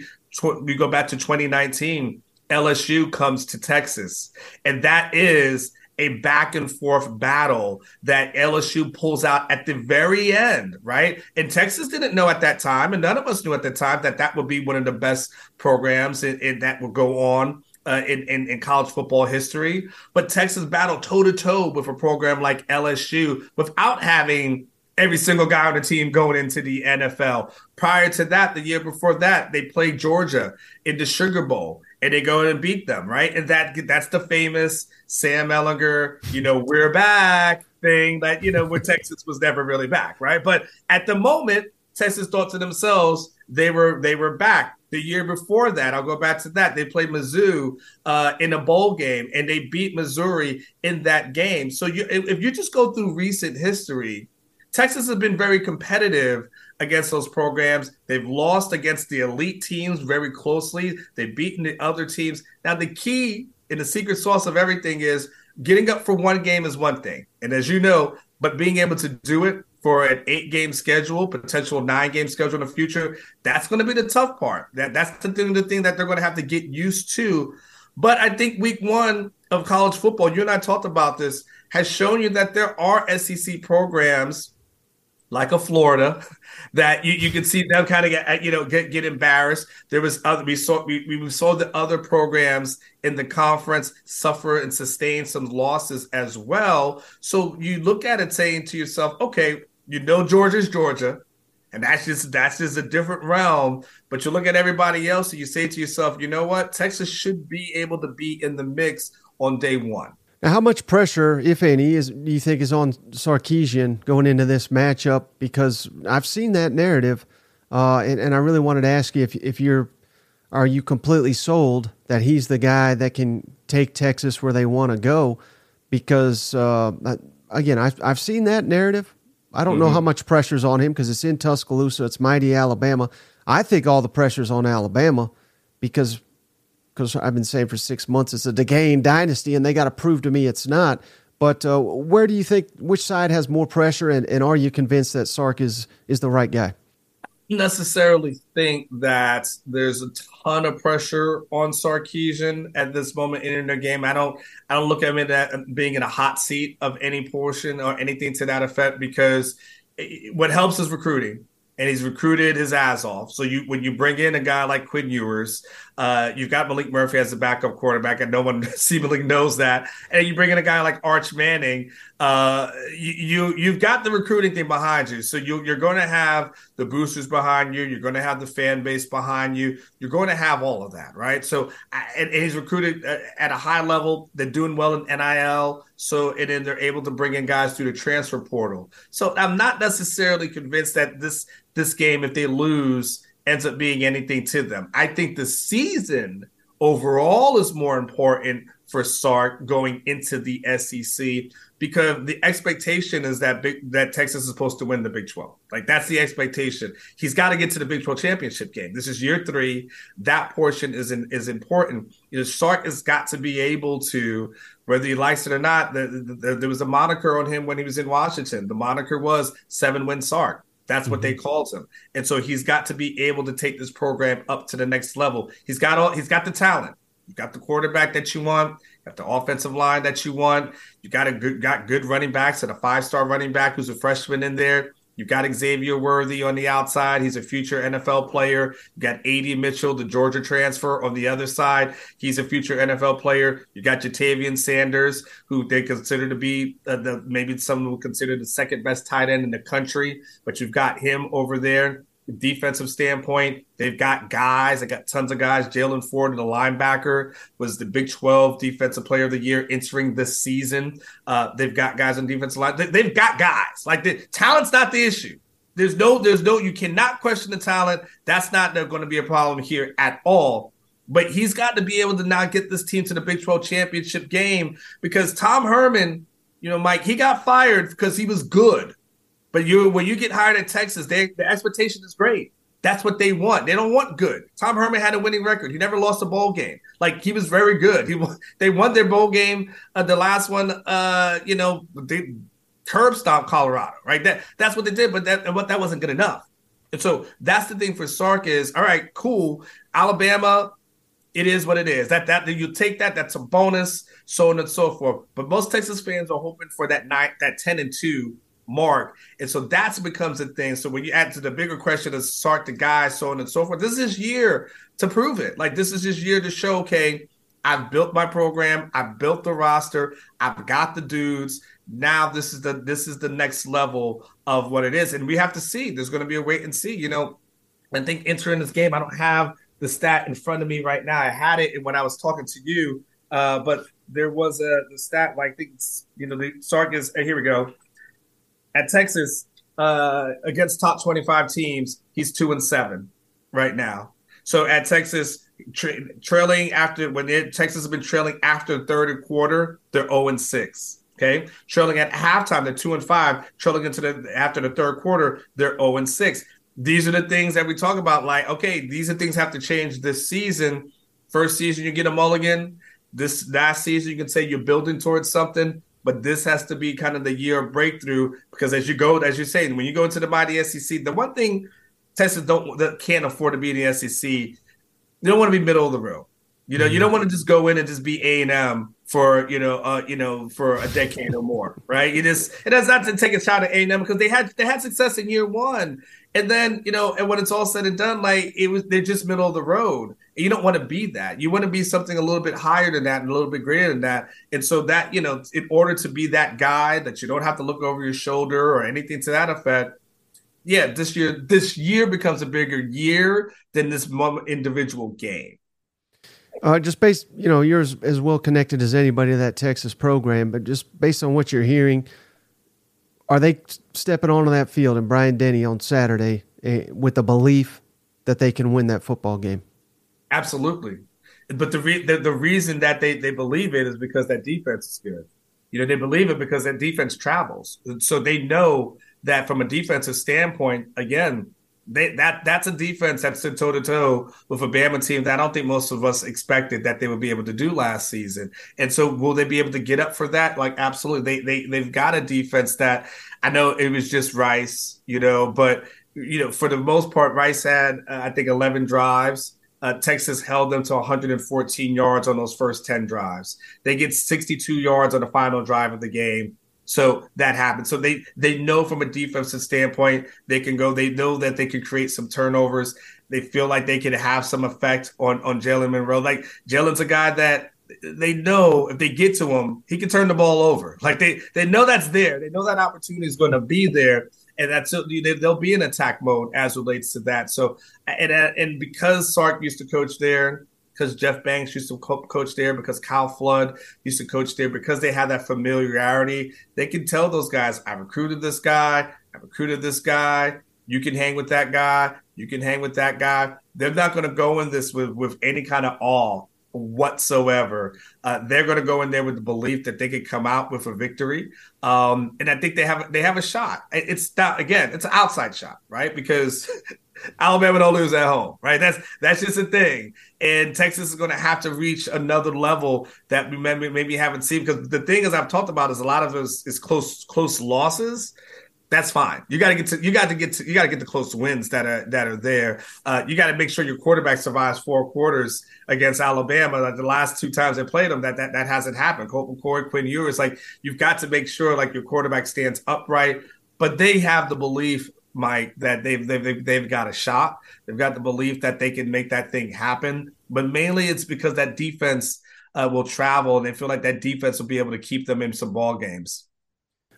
We go back to 2019, LSU comes to Texas. And that is a back and forth battle that LSU pulls out at the very end, right? And Texas didn't know at that time, and none of us knew at the time that that would be one of the best programs and, and that would go on uh, in, in, in, college football history. But Texas battled toe to toe with a program like LSU without having every single guy on the team going into the NFL. Prior to that, the year before that, they played Georgia in the Sugar Bowl and they go in and beat them, right? And that that's the famous Sam Ehlinger, you know, we're back thing that, you know, where Texas was never really back, right? But at the moment, Texas thought to themselves, they were they were back. The year before that, I'll go back to that. They played Mizzou uh, in a bowl game, and they beat Missouri in that game. So you, if you just go through recent history, Texas has been very competitive against those programs. They've lost against the elite teams very closely. They've beaten the other teams. Now, the key and the secret sauce of everything is getting up for one game is one thing. And as you know, but being able to do it for an eight game schedule, potential nine game schedule in the future, that's going to be the tough part. That that's the thing, the thing that they're going to have to get used to. But I think week one of college football, you and I talked about this, has shown you that there are SEC programs like a Florida, that you, you can see them kind of get you know get, get embarrassed. There was other we saw we, we saw the other programs in the conference suffer and sustain some losses as well. So you look at it saying to yourself, okay, you know Georgia's Georgia, and that's just that's just a different realm. But you look at everybody else and you say to yourself, you know what, Texas should be able to be in the mix on day one. Now, how much pressure, if any, is do you think is on Sarkisian going into this matchup? Because I've seen that narrative, uh, and, and I really wanted to ask you if if you're are you completely sold that he's the guy that can take Texas where they want to go? Because uh, again, I've I've seen that narrative. I don't mm-hmm. know how much pressure's on him because it's in Tuscaloosa, it's mighty Alabama. I think all the pressure's on Alabama because because I've been saying for six months it's a decaying dynasty, and they got to prove to me it's not. But uh, where do you think which side has more pressure, and, and are you convinced that Sark is is the right guy? Necessarily think that there's a ton of pressure on Sarkisian at this moment in the game. I don't I don't look at him as being in a hot seat of any portion or anything to that effect because what helps is recruiting and he's recruited his ass off. So you when you bring in a guy like Quinn Ewers, uh, you've got Maalik Murphy as a backup quarterback, and no one seemingly knows that. And you bring in a guy like Arch Manning, uh, you, you have got the recruiting thing behind you. So you you're going to have the boosters behind you. You're going to have the fan base behind you. You're going to have all of that, right? So and, and he's recruited uh, at a high level. They're doing well in NIL. So and then they're able to bring in guys through the transfer portal. So I'm not necessarily convinced that this this game, if they lose, ends up being anything to them. I think the season overall is more important for Sark going into the SEC because the expectation is that big, that Texas is supposed to win the Big 12. Like that's the expectation. He's got to get to the Big 12 championship game. This is year 3. That portion is in, is important. You know Sark has got to be able to whether he likes it or not, the, the, the, there was a moniker on him when he was in Washington. The moniker was seven win Sark. That's what they mm-hmm. called him. And so he's got to be able to take this program up to the next level. He's got all he's got the talent. You got the quarterback that you want, you got the offensive line that you want. You got a good got good running backs and a five-star running back who's a freshman in there. You've got Xavier Worthy on the outside. He's a future NFL player. You got AD Mitchell, the Georgia transfer, on the other side. He's a future NFL player. You got Ja'Tavion Sanders, who they consider to be uh, the maybe some would consider the second best tight end in the country. But you've got him over there defensive standpoint. They've got guys. They got tons of guys. Jaylan Ford, the linebacker, was the Big 12 Defensive Player of the Year entering this season. Uh, they've got guys on defensive line. They, have got guys. Like the talent's not the issue. There's no, there's no, you cannot question the talent. That's not going to be a problem here at all. But he's got to be able to now get this team to the Big 12 championship game because Tom Herman, you know, Mike, he got fired because he was good. But you, when you get hired at Texas, they, the expectation is great. That's what they want. They don't want good. Tom Herman had a winning record. He never lost a bowl game. Like he was very good. He they won their bowl game. Uh, the last one, uh, you know, they curb stomp Colorado. Right. That that's what they did. But that what that wasn't good enough. And so that's the thing for Sark is all right, cool. Alabama, it is what it is. That that you take that. That's a bonus. So on and so forth. But most Texas fans are hoping for that nine, that ten and two mark. And so that's becomes a thing. So when you add to the bigger question of Sark the guy, so on and so forth, this is year to prove it. Like this is his year to show, okay, I've built my program, I've built the roster, I've got the dudes. Now this is the this is the next level of what it is. And we have to see. There's going to be a wait and see. You know, I think entering this game, I don't have the stat in front of me right now. I had it when I was talking to you, uh, but there was a the stat like I think you know the Sark is here we go at Texas uh, against top 25 teams, he's two and seven right now. So at Texas, tra- trailing after when it, Texas has been trailing after third quarter, they're 0 and 6. Okay, trailing at halftime, they're two and five. Trailing into the after the third quarter, they're 0 and 6. These are the things that we talk about. Like, okay, these are things have to change this season. First season, you get a mulligan. This last season, you can say you're building towards something but this has to be kind of the year of breakthrough because as you go, as you're saying, when you go into the mighty SEC, the one thing Texas don't that can't afford to be in the SEC, you don't want to be middle of the road. You know, mm-hmm. you don't want to just go in and just be A and M for you know, uh, you know, for a decade or more, right? You just it has not to take a shot at A and M because they had they had success in year one, and then you know, and when it's all said and done, like it was, they're just middle of the road. You don't want to be that. You want to be something a little bit higher than that and a little bit greater than that. And so that you know, in order to be that guy that you don't have to look over your shoulder or anything to that effect. Yeah, this year this year becomes a bigger year than this individual game. Uh, just based, you know, you're as, as well connected as anybody to that Texas program, but just based on what you're hearing, are they stepping onto that field and Bryant Denny on Saturday eh, with the belief that they can win that football game? Absolutely. But the, re- the, the reason that they they believe it is because that defense is good. You know, they believe it because that defense travels. So they know that from a defensive standpoint, again, they, that that's a defense that's toe to toe with a Bama team that I don't think most of us expected that they would be able to do last season. And so, will they be able to get up for that? Like, absolutely. They they they've got a defense that I know it was just Rice, you know, but you know, for the most part, Rice had uh, I think 11 drives. Uh, Texas held them to 114 yards on those first 10 drives. They get 62 yards on the final drive of the game. So that happens. So they they know from a defensive standpoint they can go. They know that they can create some turnovers. They feel like they can have some effect on on Jalen Milroe. Like Jalen's a guy that they know if they get to him, he can turn the ball over. Like they they know that's there. They know that opportunity is going to be there, and that's they'll be in attack mode as relates to that. So and uh, and because Sark used to coach there, because Jeff Banks used to coach there, because Kyle Flood used to coach there, because they had that familiarity, they can tell those guys, I recruited this guy, I recruited this guy. You can hang with that guy. You can hang with that guy. They're not going to go in this with, with any kind of awe whatsoever. Uh, they're going to go in there with the belief that they could come out with a victory, um, and I think they have they have a shot. It's not again, it's an outside shot, right? Because Alabama don't lose at home, right? That's that's just a thing. And Texas is going to have to reach another level that we maybe, maybe haven't seen. Because the thing, as I've talked about, is a lot of is, is close close losses. That's fine. You got to get to you got to get to you got to get the close wins that are that are there. Uh, you got to make sure your quarterback survives four quarters against Alabama. Like the last two times they played them, that that, that hasn't happened. Colton McCoy, Quinn Ewers, like you've got to make sure like your quarterback stands upright. But they have the belief Mike, that they've, they've they've got a shot. They've got the belief that they can make that thing happen. But mainly, it's because that defense uh, will travel, and they feel like that defense will be able to keep them in some ball games.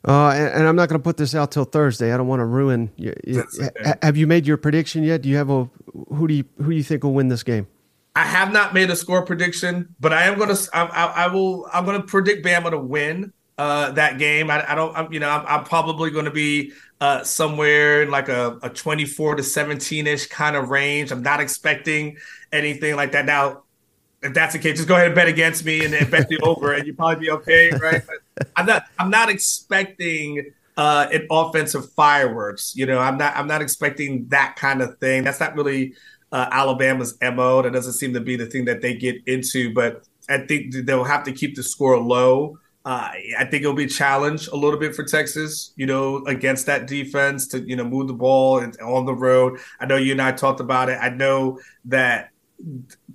Uh, and, and, I'm not going to put this out till Thursday. I don't want to ruin. You, okay. Have you made your prediction yet? Do you have a who do you who do you think will win this game? I have not made a score prediction, but I am going to. I, I, I will. I'm going to predict Bama to win uh, that game. I, I don't. I'm, you know, I'm, I'm probably going to be uh, somewhere in like a, a 24 to 17 ish kind of range. I'm not expecting anything like that. Now, if that's the case, just go ahead and bet against me and then bet the over, and you'll probably be okay, right? But I'm not. I'm not expecting uh, an offensive fireworks. You know, I'm not. I'm not expecting that kind of thing. That's not really uh, Alabama's mo. That doesn't seem to be the thing that they get into. But I think they'll have to keep the score low. Uh, I think it'll be a challenge a little bit for Texas, you know, against that defense to, you know, move the ball and on the road. I know you and I talked about it. I know that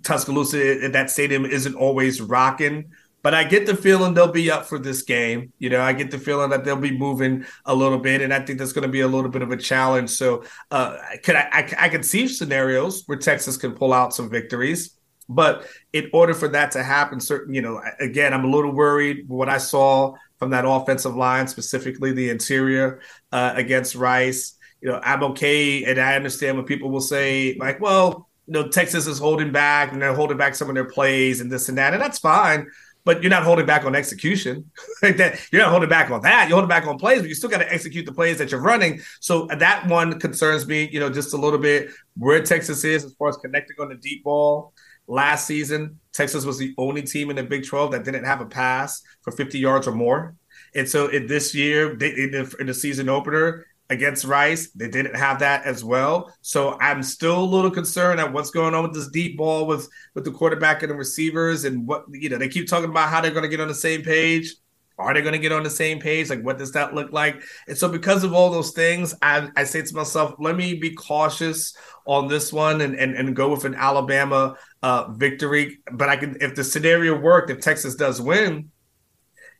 Tuscaloosa, that stadium isn't always rocking, but I get the feeling they'll be up for this game. You know, I get the feeling that they'll be moving a little bit, and I think that's going to be a little bit of a challenge. So, uh, could I, I, I could see scenarios where Texas can pull out some victories. But in order for that to happen, certain, you know, again, I'm a little worried what I saw from that offensive line, specifically the interior uh, against Rice. You know, I'm okay, and I understand when people will say, like, well, you know, Texas is holding back and they're holding back some of their plays and this and that, and that's fine. but you're not holding back on execution. like that, you're not holding back on that. You're holding back on plays, but you still got to execute the plays that you're running. So that one concerns me, you know, just a little bit where Texas is as far as connecting on the deep ball. Last season, Texas was the only team in the Big 12 that didn't have a pass for 50 yards or more. And so in this year, in the season opener, against Rice. They didn't have that as well. So I'm still a little concerned at what's going on with this deep ball with with the quarterback and the receivers and what you know, they keep talking about how they're going to get on the same page. Are they going to get on the same page? Like, what does that look like? And so, because of all those things, I, I say to myself, let me be cautious on this one and, and, and go with an Alabama uh, victory. But I can, if the scenario worked, if Texas does win,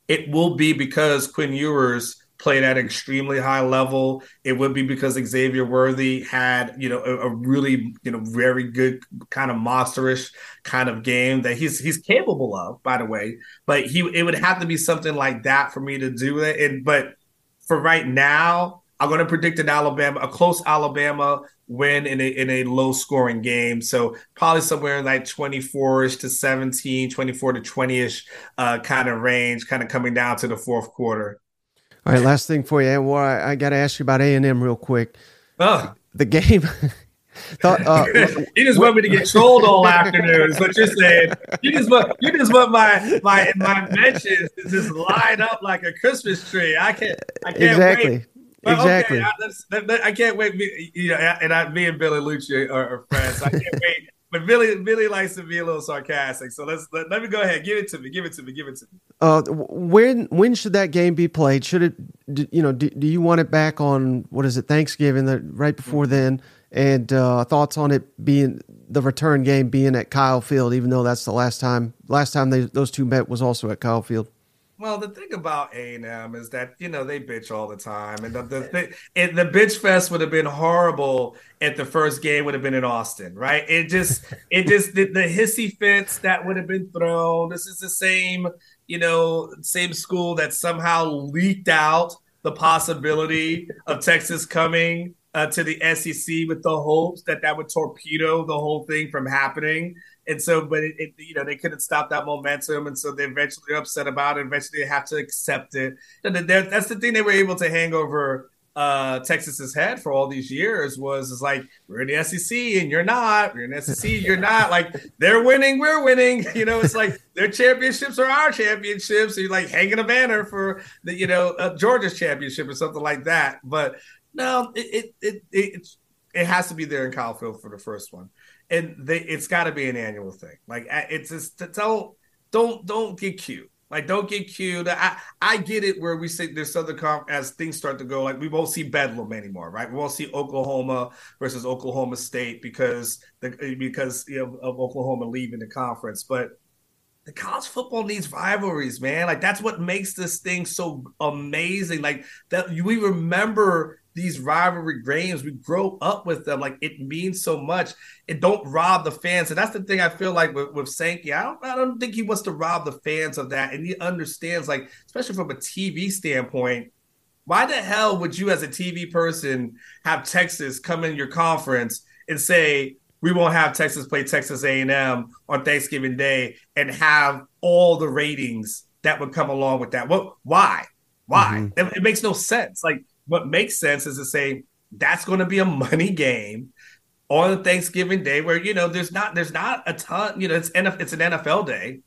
it will be because Quinn Ewers played at an extremely high level. It would be because Xavier Worthy had, you know, a, a, really, you know, very good kind of monsterish kind of game that he's he's capable of, by the way. But he it would have to be something like that for me to do it. And but for right now, I'm going to predict an Alabama, a close Alabama win in a in a low scoring game. So probably somewhere in like 24ish to 17, 24 to 20ish uh, kind of range, kind of coming down to the fourth quarter. All right, last thing for you. Well, I, I got to ask you about A and M real quick. Oh. The game. Thought, uh, you just want me to get trolled all afternoon. Is what you're saying? You just want you just want my my my mentions to just line up like a Christmas tree. I can't I can't exactly. wait. Exactly. Okay, I, I, can't wait. You know, and I, me and Billy Liucci are, are friends. I can't wait but Billy Billy likes to be a little sarcastic. So let's let, let, me go ahead. Give it to me. Give it to me. Give it to me. Uh, when when should that game be played? Should it? You know, do, do you want it back on what is it Thanksgiving? The, right before then, and uh, thoughts on it being the return game being at Kyle Field, even though that's the last time last time they, those two met was also at Kyle Field. Well, the thing about A and M is that you know they bitch all the time, and the the, the, it, the bitch fest would have been horrible if the first game would have been in Austin, right? It just it just the, the hissy fits that would have been thrown. This is the same you know same school that somehow leaked out the possibility of Texas coming uh, to the SEC with the hopes that that would torpedo the whole thing from happening. And so, but it, it, you know, they couldn't stop that momentum, and so they eventually upset about it. Eventually, they have to accept it. And that's the thing they were able to hang over uh, Texas's head for all these years was is like we're in the SEC and you're not. We're in the SEC, you're not. Like they're winning, we're winning. You know, it's like their championships are our championships. So you're like hanging a banner for the you know uh, Georgia's championship or something like that. But no, it it it it, it has to be there in Kyle Field for the first one and they, it's got to be an annual thing. Like it's just don't don't don't get cute. Like don't get cute. I I get it where we say there's other Conference as things start to go. Like we won't see Bedlam anymore, right? We won't see Oklahoma versus Oklahoma State because the because you know, of Oklahoma leaving the conference, but. The college football needs rivalries, man. Like that's what makes this thing so amazing. Like that we remember these rivalry games. We grow up with them. Like it means so much. It don't rob the fans. And that's the thing I feel like with, with Sankey. I don't I don't think he wants to rob the fans of that. And he understands, like, especially from a TV standpoint, why the hell would you as a TV person have Texas come in your conference and say, we won't have Texas play Texas A&M on Thanksgiving Day and have all the ratings that would come along with that. What? Why? Why? Mm-hmm. It, it, makes no sense. Like what makes sense is to say that's going to be a money game on Thanksgiving Day, where you know there's not there's not a ton. You know, it's it's an NFL day,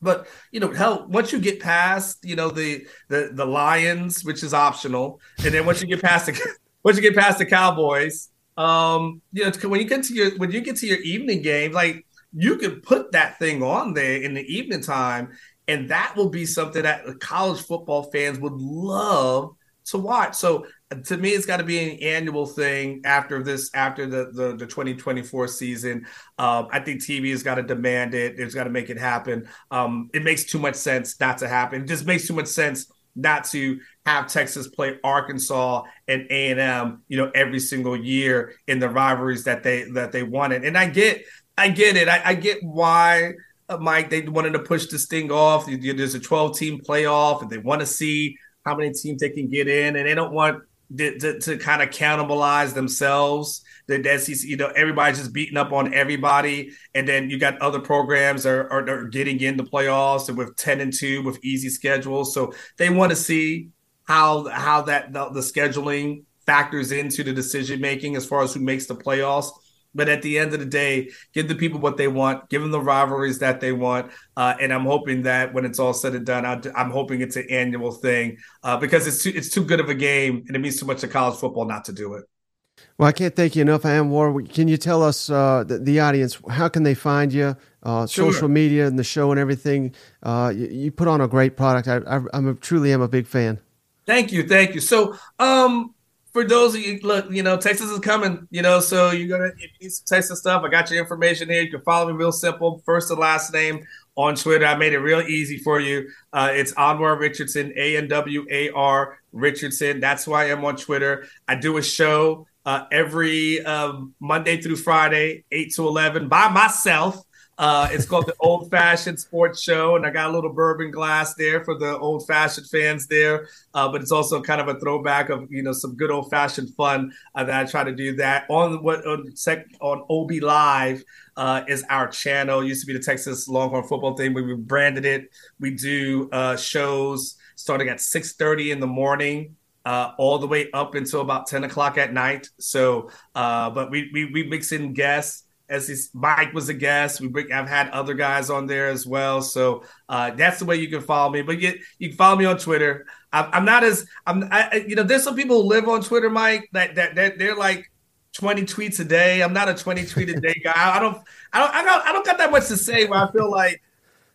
but you know, hell, once you get past you know the the the Lions, which is optional, and then once you get past the once you get past the Cowboys, um, you know, when you get to your when you get to your evening game, like you could put that thing on there in the evening time, and that will be something that college football fans would love to watch. So to me, it's got to be an annual thing after this, after the the, the 2024 season. Um, I think TV has got to demand it. It's got to make it happen. Um, it makes too much sense not to happen. It just makes too much sense not to have Texas play Arkansas and A and M, you know, every single year in the rivalries that they that they wanted. And I get, I get it. I, I get why. Uh, Mike, they wanted to push this thing off. There's a 12 team playoff, and they want to see how many teams they can get in, and they don't want to, to, to kind of cannibalize themselves. The SEC, you know, everybody's just beating up on everybody, and then you got other programs are, are, are getting in the playoffs and with ten and two with easy schedules. So they want to see how how that the, the scheduling factors into the decision making as far as who makes the playoffs. But at the end of the day, give the people what they want, give them the rivalries that they want, uh, and I'm hoping that when it's all said and done, i am hoping it's an annual thing uh, because it's too it's too good of a game and it means too much to college football not to do it. Well, I can't thank you enough, Anwar. Can you tell us, uh, the, the, audience, how can they find you? Uh, sure. Social media and the show and everything. Uh, you, you, put on a great product. I, I, I'm truly am a big fan. Thank you, thank you. So, um, for those of you, look, you know, Texas is coming, you know, so you're gonna if you need some Texas stuff. I got your information here. You can follow me real simple, first and last name on Twitter. I made it real easy for you. Uh, it's Anwar Richardson, A N W A R Richardson. That's who I am on Twitter. I do a show uh, every um, Monday through Friday, eight to eleven, by myself. Uh, it's called the Old Fashioned Sports Show, and I got a little bourbon glass there for the old fashioned fans there. Uh, but it's also kind of a throwback of you know some good old fashioned fun uh, that I try to do that on what on, sec, on OB Live uh, is our channel. It used to be the Texas Longhorn football thing. We rebranded it. We do uh, shows starting at six thirty in the morning. Uh, all the way up until about 10 o'clock at night. So, uh, but we, we, we mix in guests as his Mike was a guest. We bring, I've had other guys on there as well. So uh, that's the way you can follow me. But you, you can follow me on Twitter. I, am not as I'm. I, you know, there's some people who live on Twitter, Mike. That that, that they're like 20 tweets a day. I'm not a 20 tweet a day guy. I don't. I don't. I got. I don't got that much to say. Where I feel like.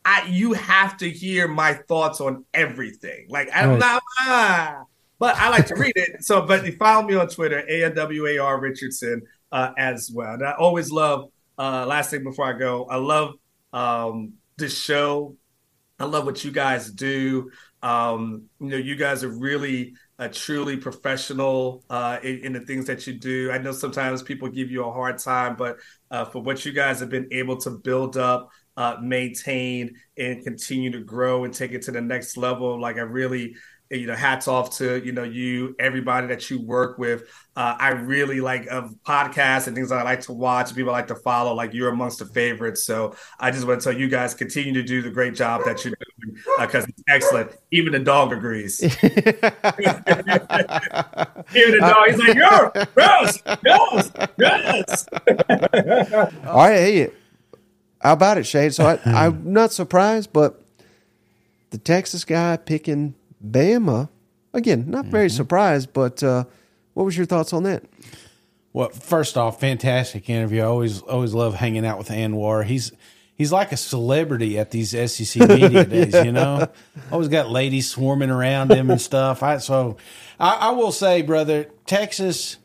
I, you have to hear my thoughts on everything. Like I'm right. not, ah, but I like to read it. So, but you follow me on Twitter, A N W A R Richardson uh, as well. And I always love. Uh, last thing before I go, I love um, this show. I love what you guys do. Um, you know, you guys are really uh, truly professional uh, in, in, the things that you do. I know sometimes people give you a hard time, but uh, for what you guys have been able to build up, uh, maintain, and continue to grow and take it to the next level, like I really you know, hats off to you know you, everybody that you work with. Uh, I really like of podcasts and things I like to watch. People I like to follow. Like you're amongst the favorites. So I just want to tell you guys continue to do the great job that you're doing because uh, it's excellent. Even the dog agrees. Even the dog, he's like, "Yo, yes, yes, yes." All right, hey, how about it, Shane? So I, I'm not surprised, but the Texas guy picking Bama. Again, not very mm-hmm. surprised, but uh, what was your thoughts on that? Well, first off, fantastic interview. I always always love hanging out with Anwar. He's he's like a celebrity at these SEC media days. You know, always got ladies swarming around him and stuff. I, so I, I will say, brother, Texas,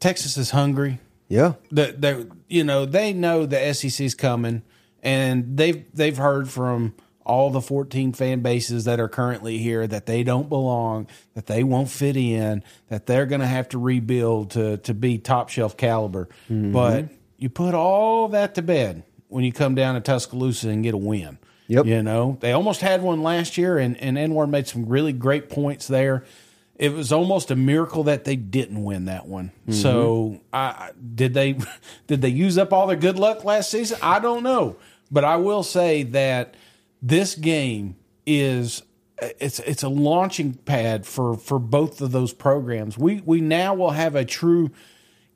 Texas is hungry. Yeah, they, you know they know the SEC's coming, and they've they've heard from all the 14 fan bases that are currently here that they don't belong, that they won't fit in, that they're going to have to rebuild to to be top shelf caliber. Mm-hmm. But you put all that to bed when you come down to Tuscaloosa and get a win. Yep. You know, they almost had one last year, and, and Anwar made some really great points there. It was almost a miracle that they didn't win that one. Mm-hmm. So, I, did they did they use up all their good luck last season? I don't know, but I will say that this game is it's it's a launching pad for for both of those programs. We we now will have a true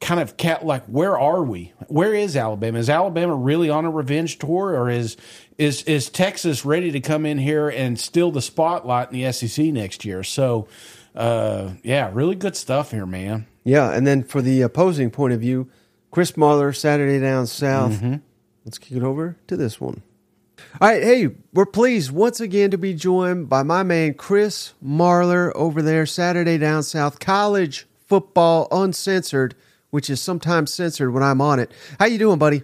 kind of cat like where are we? Where is Alabama? Is Alabama really on a revenge tour or is is is Texas ready to come in here and steal the spotlight in the SEC next year? So uh yeah, really good stuff here, man. Yeah, and then for the opposing point of view, Chris Marler Saturday down south. Mm-hmm. Let's kick it over to this one. All right, hey, we're pleased once again to be joined by my man Chris Marler over there, Saturday Down South College Football Uncensored, which is sometimes censored when I'm on it. How you doing, buddy?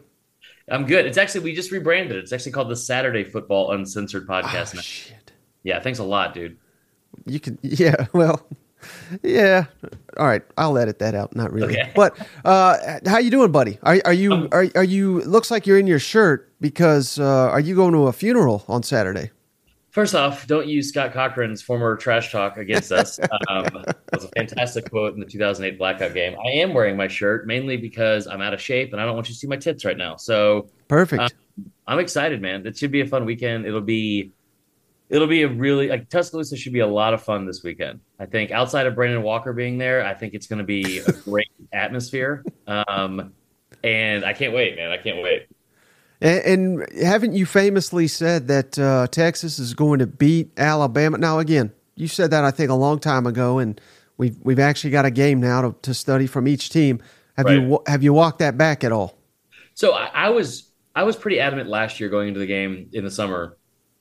I'm good. It's actually we just rebranded. It's actually called the Saturday Football Uncensored podcast. Oh, shit. Yeah, thanks a lot, dude. You can, yeah. Well, yeah. All right. I'll edit that out. Not really. Okay. But uh, how you doing, buddy? Are, are you um, are, are you? Looks like you're in your shirt because uh, are you going to a funeral on Saturday? First off, don't use Scott Cochran's former trash talk against us. Um, that was a fantastic quote in the 2008 blackout game. I am wearing my shirt mainly because I'm out of shape and I don't want you to see my tits right now. So Perfect. Um, I'm excited, man. It should be a fun weekend. It'll be it'll be a really like Tuscaloosa should be a lot of fun this weekend. I think outside of Brandon Walker being there, I think it's going to be a great atmosphere. Um, and I can't wait, man. I can't wait. And, and haven't you famously said that uh, Texas is going to beat Alabama? Now, again, you said that I think a long time ago, and we've we've actually got a game now to, to study from each team. Have Right. you have you walked that back at all? So I, I was I was pretty adamant last year going into the game in the summer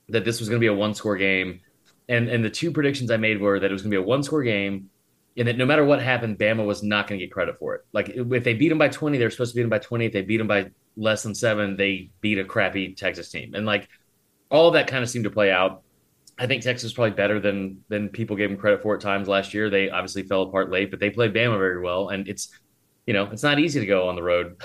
that this was going to be a one score game, and and the two predictions I made were that it was going to be a one score game, and that no matter what happened, Bama was not going to get credit for it. Like if they beat them by twenty, they're supposed to beat them by twenty. If they beat them by less than seven, they beat a crappy Texas team, and like all that kind of seemed to play out. I think Texas was probably better than than people gave them credit for at times last year. They obviously fell apart late, but they played Bama very well, and it's you know it's not easy to go on the road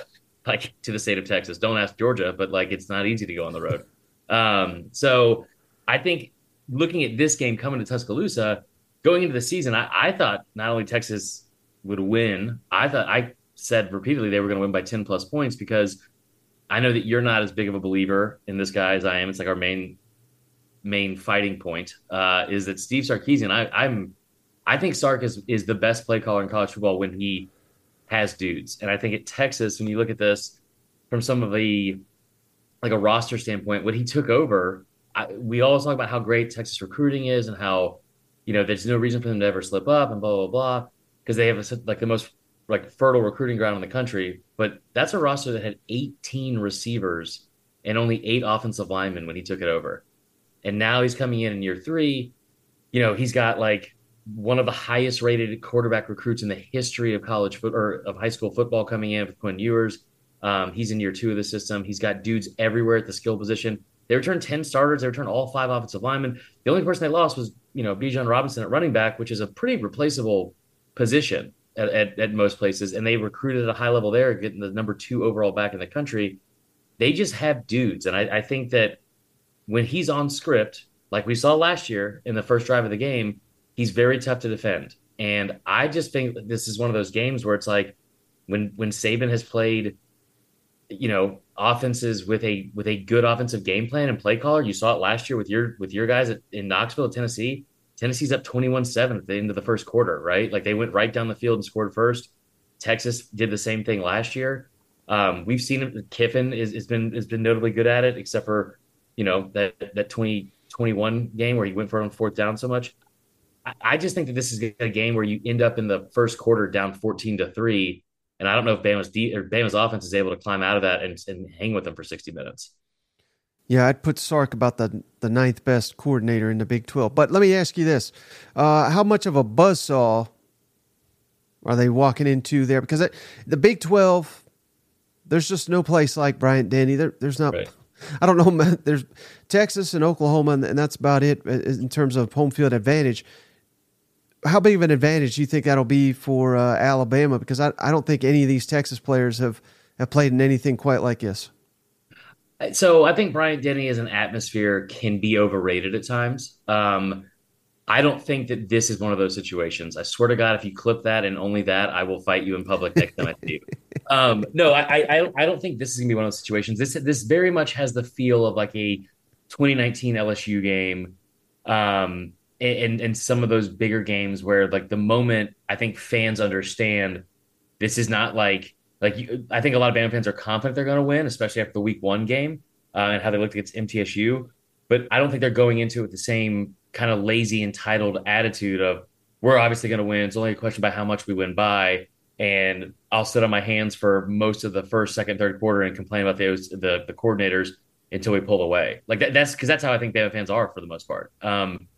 like to the state of Texas. Don't ask Georgia, but like it's not easy to go on the road. Um, so I think looking at this game coming to Tuscaloosa, going into the season, I, I thought not only Texas would win, I thought I said repeatedly they were going to win by 10 plus points because I know that you're not as big of a believer in this guy as I am. It's like our main main fighting point uh, is that Steve Sarkisian. I, I'm I think Sark is is the best play caller in college football when he has dudes, and I think at Texas when you look at this from some of the like a roster standpoint, when he took over, I, we always talk about how great Texas recruiting is and how you know there's no reason for them to ever slip up and blah blah blah because they have a, like the most like fertile recruiting ground in the country. But that's a roster that had 18 receivers and only eight offensive linemen when he took it over. And now he's coming in in year three. You know, he's got like one of the highest rated quarterback recruits in the history of college foot or of high school football coming in with Quinn Ewers. Um, he's in year two of the system. He's got dudes everywhere at the skill position. They returned 10 starters. They returned all five offensive linemen. The only person they lost was, you know, Bijan Robinson at running back, which is a pretty replaceable position at, at, at most places. And they recruited at a high level there, getting the number two overall back in the country. They just have dudes. And I, I think that when he's on script, like we saw last year in the first drive of the game, he's very tough to defend. And I just think this is one of those games where it's like when when Saban has played, you know, offenses with a with a good offensive game plan and play caller. You saw it last year with your with your guys at, in Knoxville, Tennessee. Tennessee's up 21-7 at the end of the first quarter, right? Like they went right down the field and scored first. Texas did the same thing last year. Um, we've seen. Kiffin is has been has been notably good at it, except for you know that that 2021 game where he went for it on fourth down so much. I, I just think that this is a game where you end up in the first quarter down 14 to three, and I don't know if Bama's de- or Bama's offense is able to climb out of that and, and hang with them for 60 minutes. Yeah, I'd put Sark about the the ninth best coordinator in the Big Twelve. But let me ask you this: uh, How much of a buzzsaw are they walking into there? Because it, the Big Twelve, there's just no place like Bryant Denny. There, there's not. Right. I don't know. There's Texas and Oklahoma, and that's about it uh, in terms of home field advantage. How big of an advantage do you think that'll be for uh, Alabama? Because I, I don't think any of these Texas players have, have played in anything quite like this. So I think Bryant Denny as an atmosphere can be overrated at times. Um, I don't think that this is one of those situations. I swear to God, if you clip that and only that, I will fight you in public next time I see you. Um, no, I, I, I don't- I don't think this is gonna be one of those situations. This, this very much has the feel of like a 2019 LSU game, um, and and some of those bigger games where like the moment I think fans understand this is not like like you, I think a lot of Bama fans are confident they're going to win, especially after the Week One game uh, and how they looked against MTSU. But I don't think they're going into it with the same kind of lazy, entitled attitude of we're obviously going to win. It's only a question about how much we win by, and I'll sit on my hands for most of the first, second, third quarter and complain about those the the coordinators until we pull away. Like that, that's because that's how I think Bama fans are for the most part. Um,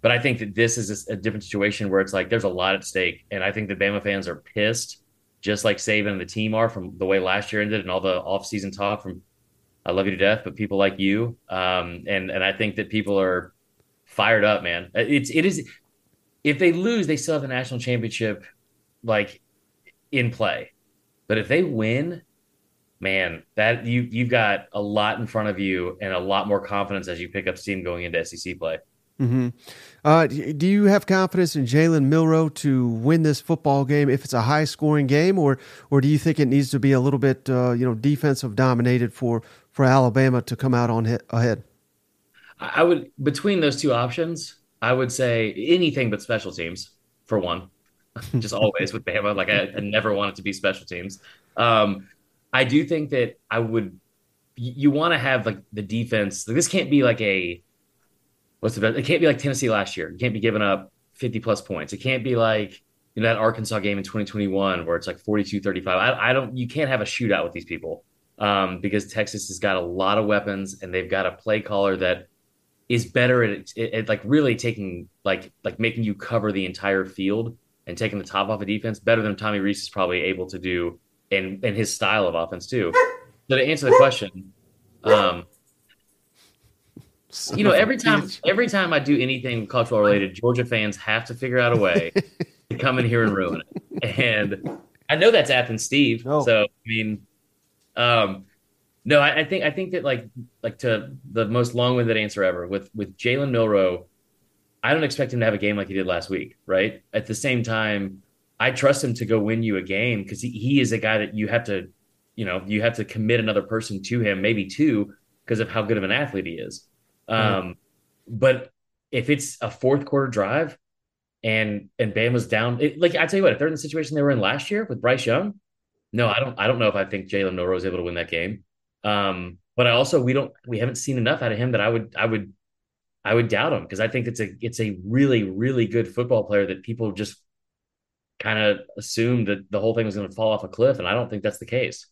but I think that this is a different situation where it's like there's a lot at stake, and I think the Bama fans are pissed, just like Saban and the team are from the way last year ended and all the offseason talk from I love you to death, but people like you, um, and and I think that people are fired up, man. It's it is if they lose, they still have the national championship like in play, but if they win, man, that you you've got a lot in front of you and a lot more confidence as you pick up steam going into SEC play. Mm-hmm. Uh, do you have confidence in Jalen Milroe to win this football game if it's a high scoring game, or or do you think it needs to be a little bit uh, you know defensive dominated for for Alabama to come out on he- ahead? I would between those two options, I would say anything but special teams for one. Just always with Bama, like I, I, never want it to be special teams. Um, I do think that I would. You, you want to have like the defense. Like, this can't be like a what's the best? It can't be like Tennessee last year. You can't be giving up 50 plus points. It can't be like you know that Arkansas game in 2021 where it's like 42 35. I, I don't you can't have a shootout with these people um, because Texas has got a lot of weapons and they've got a play caller that is better at, at, at like really taking like like making you cover the entire field and taking the top off of defense better than Tommy Rees is probably able to do in in his style of offense too. So to answer the question, um, you know, every time every time I do anything cultural related, Georgia fans have to figure out a way to come in here and ruin it. And I know that's Athens Steve. Oh. So I mean, um, no, I, I, think I think that like like to the most long winded answer ever with with Jalen Milroe, I don't expect him to have a game like he did last week, right? At the same time, I trust him to go win you a game because he, he is a guy that you have to, you know, you have to commit another person to him, maybe two, because of how good of an athlete he is. Um, But if it's a fourth quarter drive and and Bama's down, it, like I tell you what, if they're in the situation they were in last year with Bryce Young, no, I don't. I don't know if I think Jalen Milroe is able to win that game. Um, but I also we don't we haven't seen enough out of him that I would I would I would doubt him because I think it's a it's a really really good football player that people just kind of assumed that the whole thing was going to fall off a cliff, and I don't think that's the case.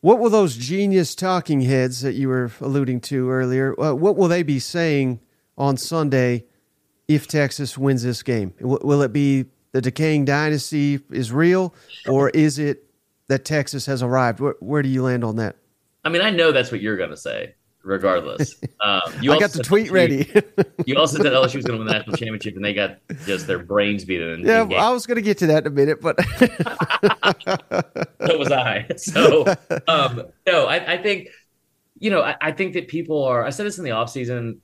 What will those genius talking heads that you were alluding to earlier? Uh, what will they be saying on Sunday if Texas wins this game? Will it be the decaying dynasty is real, or is it that Texas has arrived? Where, where do you land on that? I mean, I know that's what you're going to say regardless. Um, you I got the tweet ready. you also said LSU was going to win the national championship, and they got just their brains beaten. yeah, I was going to get to that in a minute, but so was I. So um, no, I, I, think you know, I, I, think that people are. I said this in the offseason.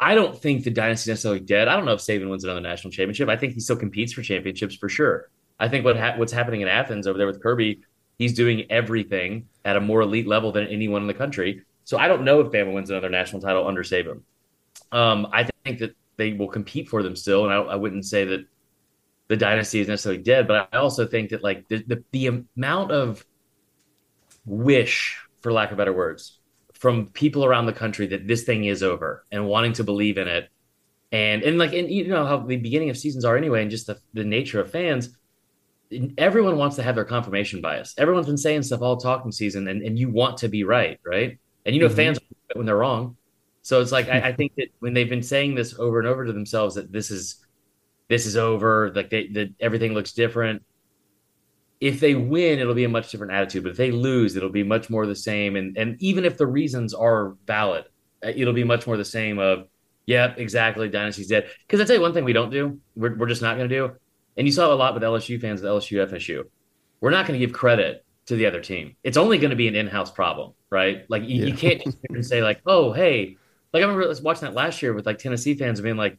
I don't think the dynasty is necessarily dead. I don't know if Saban wins another national championship. I think he still competes for championships for sure. I think what ha- what's happening in Athens over there with Kirby, he's doing everything at a more elite level than anyone in the country. So I don't know if Bama wins another national title under Saban. Um, I think that they will compete for them still, and I, I, wouldn't say that the dynasty is necessarily dead. But I also think that like the, the, the amount of wish, for lack of better words, from people around the country that this thing is over and wanting to believe in it, and and like and you know how the beginning of seasons are anyway, and just the, the nature of fans. Everyone wants to have their confirmation bias. Everyone's been saying stuff all talking season, and, and you want to be right, right? And you know, mm-hmm. fans when they're wrong. So it's like I, I, think that when they've been saying this over and over to themselves that this is this is over, like they, that everything looks different. If they win, it'll be a much different attitude. But if they lose, it'll be much more the same. And and even if the reasons are valid, uh, it'll be much more the same. Of yep, exactly, dynasty's dead. Because I tell you one thing we don't do, we're we're just not going to do. And you saw a lot with LSU fans, the LSU FSU. We're not going to give credit to the other team. It's only going to be an in-house problem, right? Like you, yeah. you can't just say like, oh, hey, like I remember watching that last year with like Tennessee fans being like,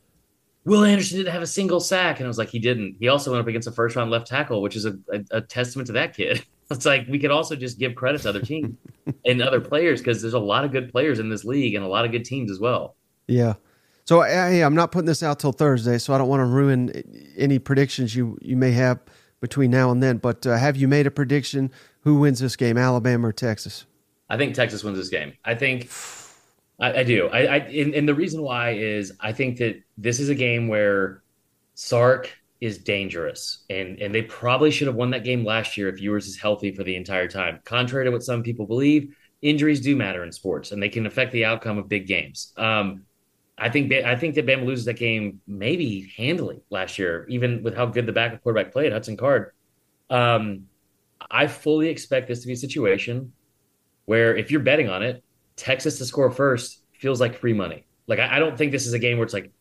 Will Anderson didn't have a single sack, and I was like, he didn't. He also went up against a first-round left tackle, which is a, a, a testament to that kid. It's like we could also just give credit to other teams and other players because there's a lot of good players in this league and a lot of good teams as well. Yeah. So hey, I'm not putting this out till Thursday, so I don't want to ruin any predictions you you may have between now and then. But uh, have you made a prediction who wins this game, Alabama or Texas? I think Texas wins this game. I think I, I do. I, I and, and, the reason why is I think that this is a game where Sark is dangerous, and and they probably should have won that game last year if Ewers is healthy for the entire time. Contrary to what some people believe, injuries do matter in sports, and they can affect the outcome of big games. Um, I think I think that Bama loses that game maybe handily last year, even with how good the backup quarterback played, Hudson Card. Um, I fully expect this to be a situation where if you're betting on it, Texas to score first feels like free money. Like I, I don't think this is a game where it's like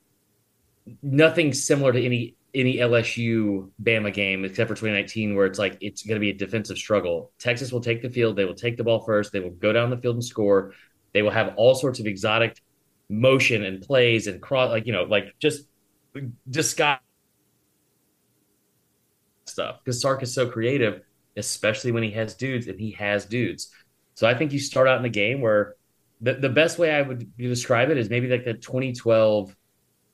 nothing similar to any any LSU Bama game except for 2019, where it's like it's going to be a defensive struggle. Texas will take the field. They will take the ball first. They will go down the field and score. They will have all sorts of exotic motion and plays and cross, like you know, like just disguise stuff because Sark is so creative, especially when he has dudes and he has dudes. So I think you start out in the game where the, the best way I would describe it is maybe like the 2012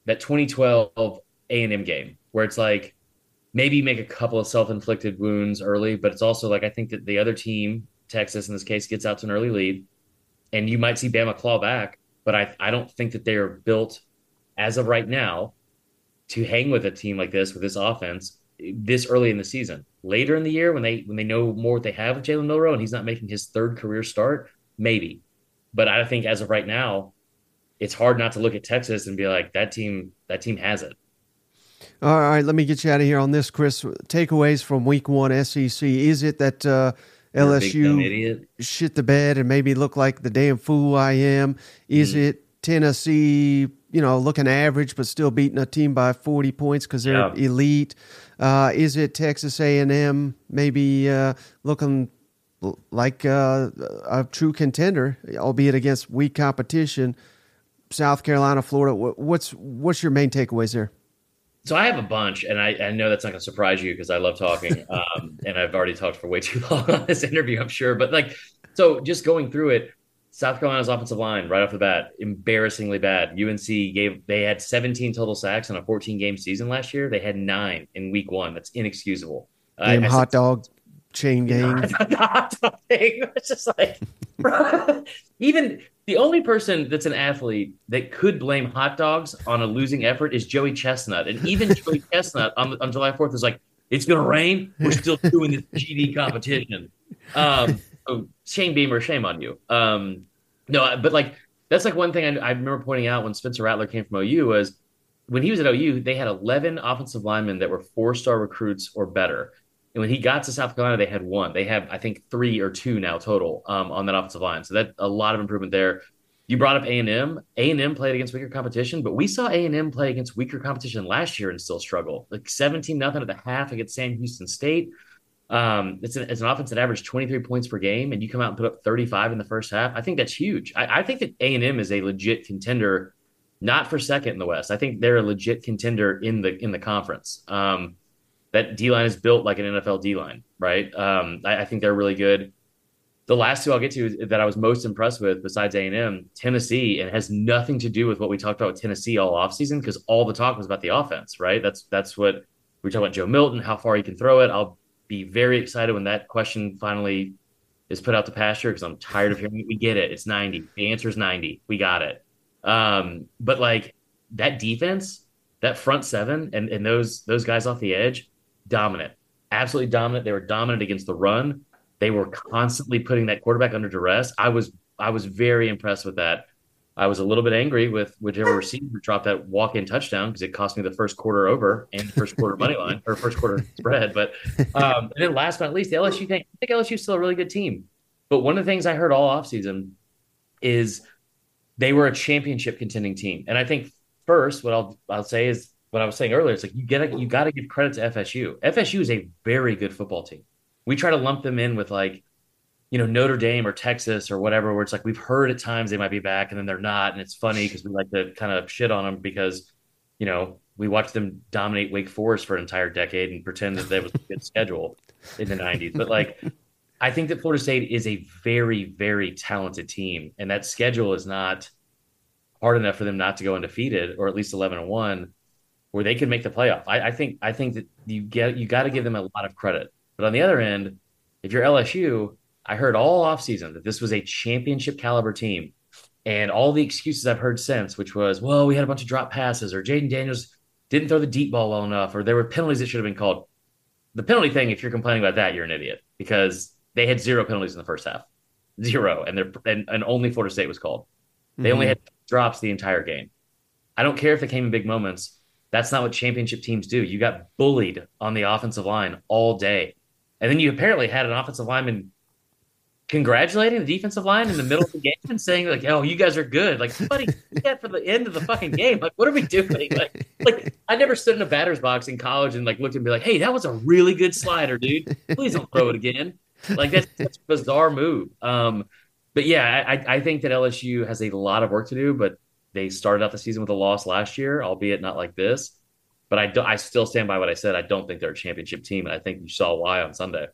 that 2012 A&M game where it's like maybe make a couple of self-inflicted wounds early, but it's also like I think that the other team, Texas in this case, gets out to an early lead, and you might see Bama claw back, but I I don't think that they are built as of right now to hang with a team like this with this offense this early in the season. Later in the year, when they when they know more what they have with Jalen Milroe and he's not making his third career start, maybe. But I think as of right now, it's hard not to look at Texas and be like that team that team has it. All right, let me get you out of here on this, Chris. Takeaways from Week One SEC: Is it that uh, LSU shit the bed and maybe look like the damn fool I am? Is mm. it Tennessee? You know, looking average but still beating a team by forty points because they're yeah. elite. Uh, is it Texas A and M maybe uh, looking like uh, a true contender, albeit against weak competition? South Carolina, Florida. What's what's your main takeaways there? So I have a bunch, and I, I know that's not going to surprise you because I love talking, um, and I've already talked for way too long on this interview, I'm sure. But like, so just going through it, South Carolina's offensive line right off the bat, embarrassingly bad. UNC gave they had 17 total sacks in a 14 game season last year. They had nine in week one. That's inexcusable. Damn I, hot I, dog chain gang. hot dog thing. It's just like even the only person that's an athlete that could blame hot dogs on a losing effort is Joey Chestnut, and even Joey Chestnut on, on July 4th is like, "It's gonna rain. We're still doing this GD competition." Um, oh, Shane Beamer, shame on you. Um, no, but like that's like one thing I, I remember pointing out when Spencer Rattler came from OU was when he was at OU, they had 11 offensive linemen that were four star recruits or better. And when he got to South Carolina, they had one. They have, I think, three or two now total um, on that offensive line. So that a lot of improvement there. You brought up A and M. A and M played against weaker competition, but we saw A and M play against weaker competition last year and still struggle. Like seventeen nothing at the half against Sam Houston State. Um, it's, an, it's an offense that averaged 23 points per game, and you come out and put up 35 in the first half. I think that's huge. I, I think that A and M is a legit contender, not for second in the West. I think they're a legit contender in the in the conference. Um, that D line is built like an NFL D line, right? Um, I, I, think they're really good. The last two I'll get to that I was most impressed with, besides A and M, Tennessee, and has nothing to do with what we talked about with Tennessee all offseason because all the talk was about the offense, right? That's that's what we talked about Joe Milton, how far he can throw it. I'll be very excited when that question finally is put out to pasture because I'm tired of hearing it. We get it. It's 90. The answer is 90. We got it. Um, but like that defense, that front seven, and and those those guys off the edge, dominant, absolutely dominant. They were dominant against the run. They were constantly putting that quarterback under duress. I was I was very impressed with that. I was a little bit angry with whichever receiver dropped that walk in touchdown because it cost me the first quarter over and the first quarter money line or first quarter spread. But um, and then last but not least, the LSU thing. I think LSU is still a really good team. But one of the things I heard all offseason is they were a championship contending team. And I think first, what I'll I'll say is what I was saying earlier. It's like you get you got to give credit to FSU. FSU is a very good football team. We try to lump them in with like you know Notre Dame or Texas or whatever, where it's like we've heard at times they might be back and then they're not, and it's funny because we like to kind of shit on them because you know we watched them dominate Wake Forest for an entire decade and pretend that that was a good schedule in the '90s. But like, I think that Florida State is a very, very talented team, and that schedule is not hard enough for them not to go undefeated or at least 11 and one, where they could make the playoff. I, I think I think that you get you got to give them a lot of credit. But on the other end, if you're LSU I heard all offseason that this was a championship caliber team. And all the excuses I've heard since, which was, well, we had a bunch of drop passes, or Jayden Daniels didn't throw the deep ball well enough, or there were penalties that should have been called. The penalty thing, if you're complaining about that, you're an idiot because they had zero penalties in the first half, zero, and they're and, and only Florida State was called. They mm-hmm. only had drops the entire game. I don't care if they came in big moments. That's not what championship teams do. You got bullied on the offensive line all day, and then you apparently had an offensive lineman congratulating the defensive line in the middle of the game and saying like, "Oh, you guys are good." Like, buddy, that for the end of the fucking game. Like, what are we doing? Like, like I never stood in a batter's box in college and like looked and be like, "Hey, that was a really good slider, dude. Please don't throw it again." Like that's, that's a bizarre move. Um, but yeah, I, I think that LSU has a lot of work to do, but they started out the season with a loss last year, albeit not like this. But I, do, I still stand by what I said. I don't think they're a championship team, and I think you saw why on Sunday.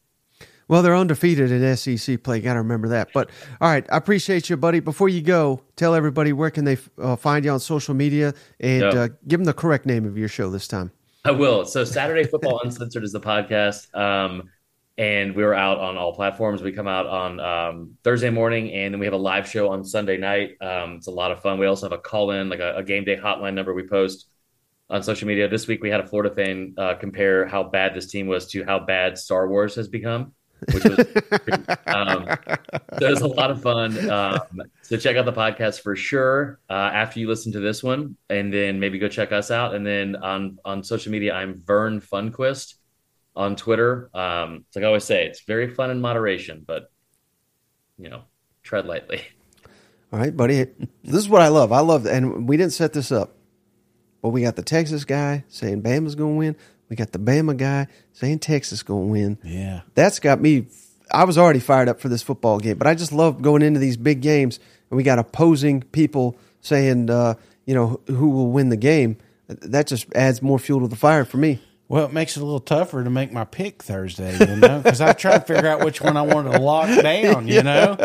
Well, they're undefeated in SEC play. Got to remember that. But all right, I appreciate you, buddy. Before you go, tell everybody where can they uh, find you on social media and Yep. uh, give them the correct name of your show this time. I will. So Saturday Football Uncensored is the podcast. Um, and we're out on all platforms. We come out on um, Thursday morning, and then we have a live show on Sunday night. Um, it's a lot of fun. We also have a call in, like a, a game day hotline number we post on social media. This week we had a Florida fan uh, compare how bad this team was to how bad Star Wars has become, which was um, so it was a lot of fun. Um, so check out the podcast for sure uh, after you listen to this one, and then maybe go check us out. And then on on social media, I'm Vern Funquist on Twitter. Um, it's like I always say, it's very fun in moderation, but you know, tread lightly. All right, buddy. This is what I love. I love, and we didn't set this up, but we got the Texas guy saying Bama's going to win. We got the Bama guy saying Texas going to win. Yeah. That's got me. I was already fired up for this football game, but I just love going into these big games, and we got opposing people saying, uh, you know, who will win the game. That just adds more fuel to the fire for me. Well, it makes it a little tougher to make my pick Thursday, you know, because I try to figure out which one I want to lock down, you know,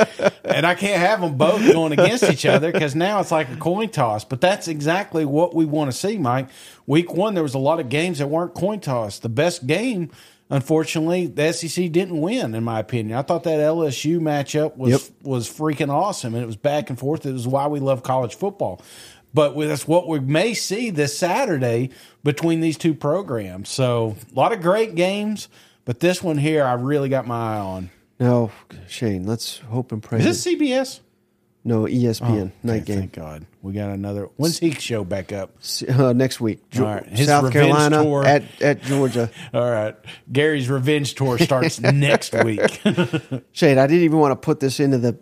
and I can't have them both going against each other because now it's like a coin toss. But that's exactly what we want to see, Mike. Week one, there was a lot of games that weren't coin toss. The best game, unfortunately, the SEC didn't win, in my opinion. I thought that LSU matchup was Yep. was freaking awesome, and it was back and forth. It was why we love college football. But with- that's what we may see this Saturday between these two programs. So a lot of great games, but this one here, I really got my eye on. No, Shane, let's hope and pray. Is this CBS? no ESPN night game Thank God, we got another. When's he show back up? uh, next week. Ge- All right. His South Carolina tour. at at Georgia. All right, Gary's revenge tour starts next week. Shane, I didn't even want to put this into the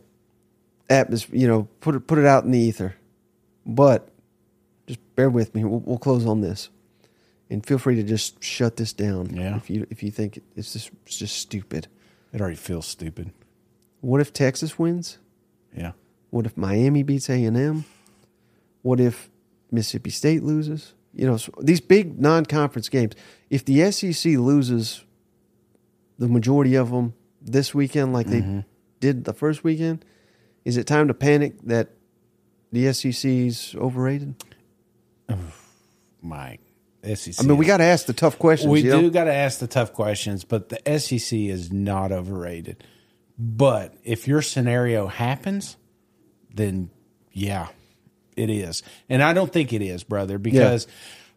atmosphere. You know, put it put it out in the ether. But just bear with me. We'll, we'll close on this, and feel free to just shut this down. Yeah. If you if you think it's just it's just stupid. it already feels stupid. What if Texas wins? Yeah. What if Miami beats A and M? What if Mississippi State loses? You know, so these big non-conference games. If the SEC loses the majority of them this weekend, like they mm-hmm. did the first weekend, is it time to panic that the SEC's overrated? Mike, SEC. I mean, we got to ask the tough questions. We do got to ask the tough questions, but the SEC is not overrated. But if your scenario happens, then yeah, it is. And I don't think it is, brother, because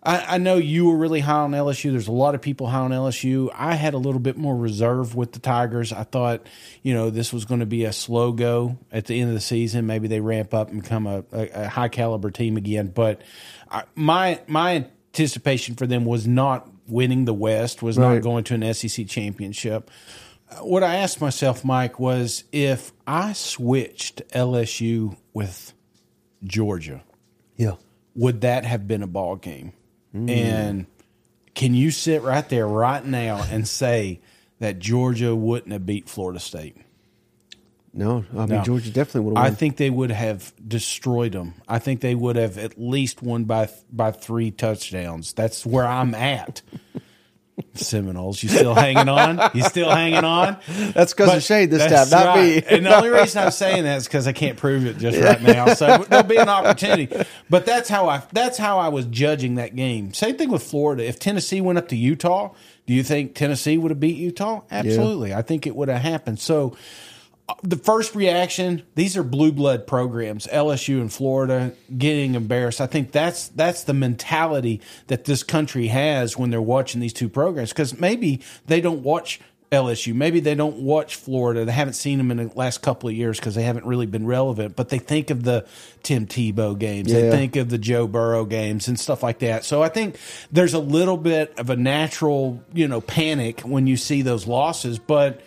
I, I know you were really high on LSU. There's a lot of people high on LSU. I had a little bit more reserve with the Tigers. I thought, you know, this was going to be a slow go at the end of the season. Maybe they ramp up and become a, a, a high caliber team again. But I, my my anticipation for them was not winning the West, was Right. not going to an SEC championship. What I asked myself, Mike, was if I switched LSU with Georgia, yeah. would that have been a ball game? And can you sit right there right now and say that Georgia wouldn't have beat Florida State? No, I mean No. Georgia definitely would I have won. think they would have destroyed them. I think they would have at least won by by three touchdowns. That's where I'm at. Seminoles, you still hanging on? You still hanging on? That's because of Shane this time, not right. me. and the only reason I'm saying that is because I can't prove it just right now. So there'll be an opportunity. But that's how I that's how I was judging that game. Same thing with Florida. If Tennessee went up to Utah, do you think Tennessee would have beat Utah? Absolutely. I think it would have happened. So the first reaction, these are blue blood programs, LSU and Florida getting embarrassed. I think that's that's the mentality that this country has when they're watching these two programs because maybe they don't watch LSU, maybe they don't watch Florida. They haven't seen them in the last couple of years because they haven't really been relevant. But they think of the Tim Tebow games, they think of the Joe Burrow games and stuff like that. So I think there's a little bit of a natural, you know, panic when you see those losses, but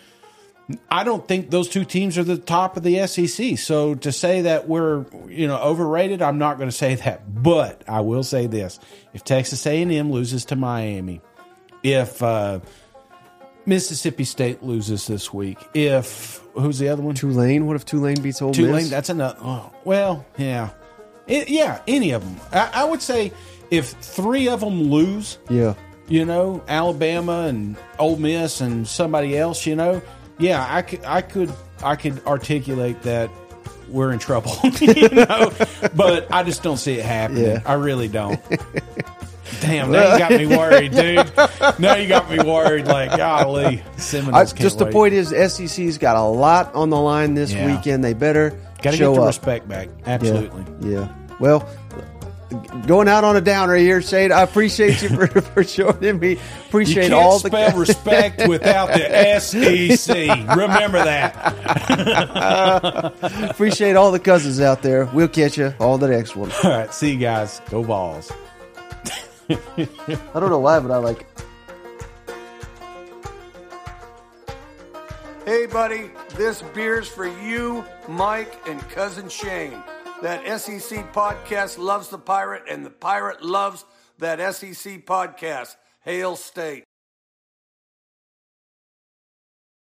I don't think those two teams are the top of the SEC. So to say that we're you know overrated, I'm not going to say that. But I will say this: if Texas A&M loses to Miami, if uh, Mississippi State loses this week, if who's the other one? Tulane. What if Tulane beats Ole Tulane. Miss? That's another. Oh, well, yeah, It- yeah. Any of them. I, I would say if three of them lose, yeah. you know, Alabama and Ole Miss and somebody else, you know, yeah, I could, I could, I could articulate that we're in trouble, you know, but I just don't see it happening. Yeah. I really don't. Damn, now you got me worried, dude. Now you got me worried. Like, golly, I, Seminoles can't just the point is, SEC's got a lot on the line this Yeah. weekend. They better Got to show get the up. respect back. Yeah. Absolutely. Yeah. Well, going out on a downer here, Shane. I appreciate you for, for joining me. You Appreciate can't all the spell respect without the SEC. Remember that. appreciate all the cousins out there. We'll catch you on the next one. All right, see you guys. Go Vols. I don't know why, but I like. Hey, buddy, this beer's for you, Mike, and cousin Shane. That SEC podcast loves the pirate, and the pirate loves that SEC podcast. Hail State.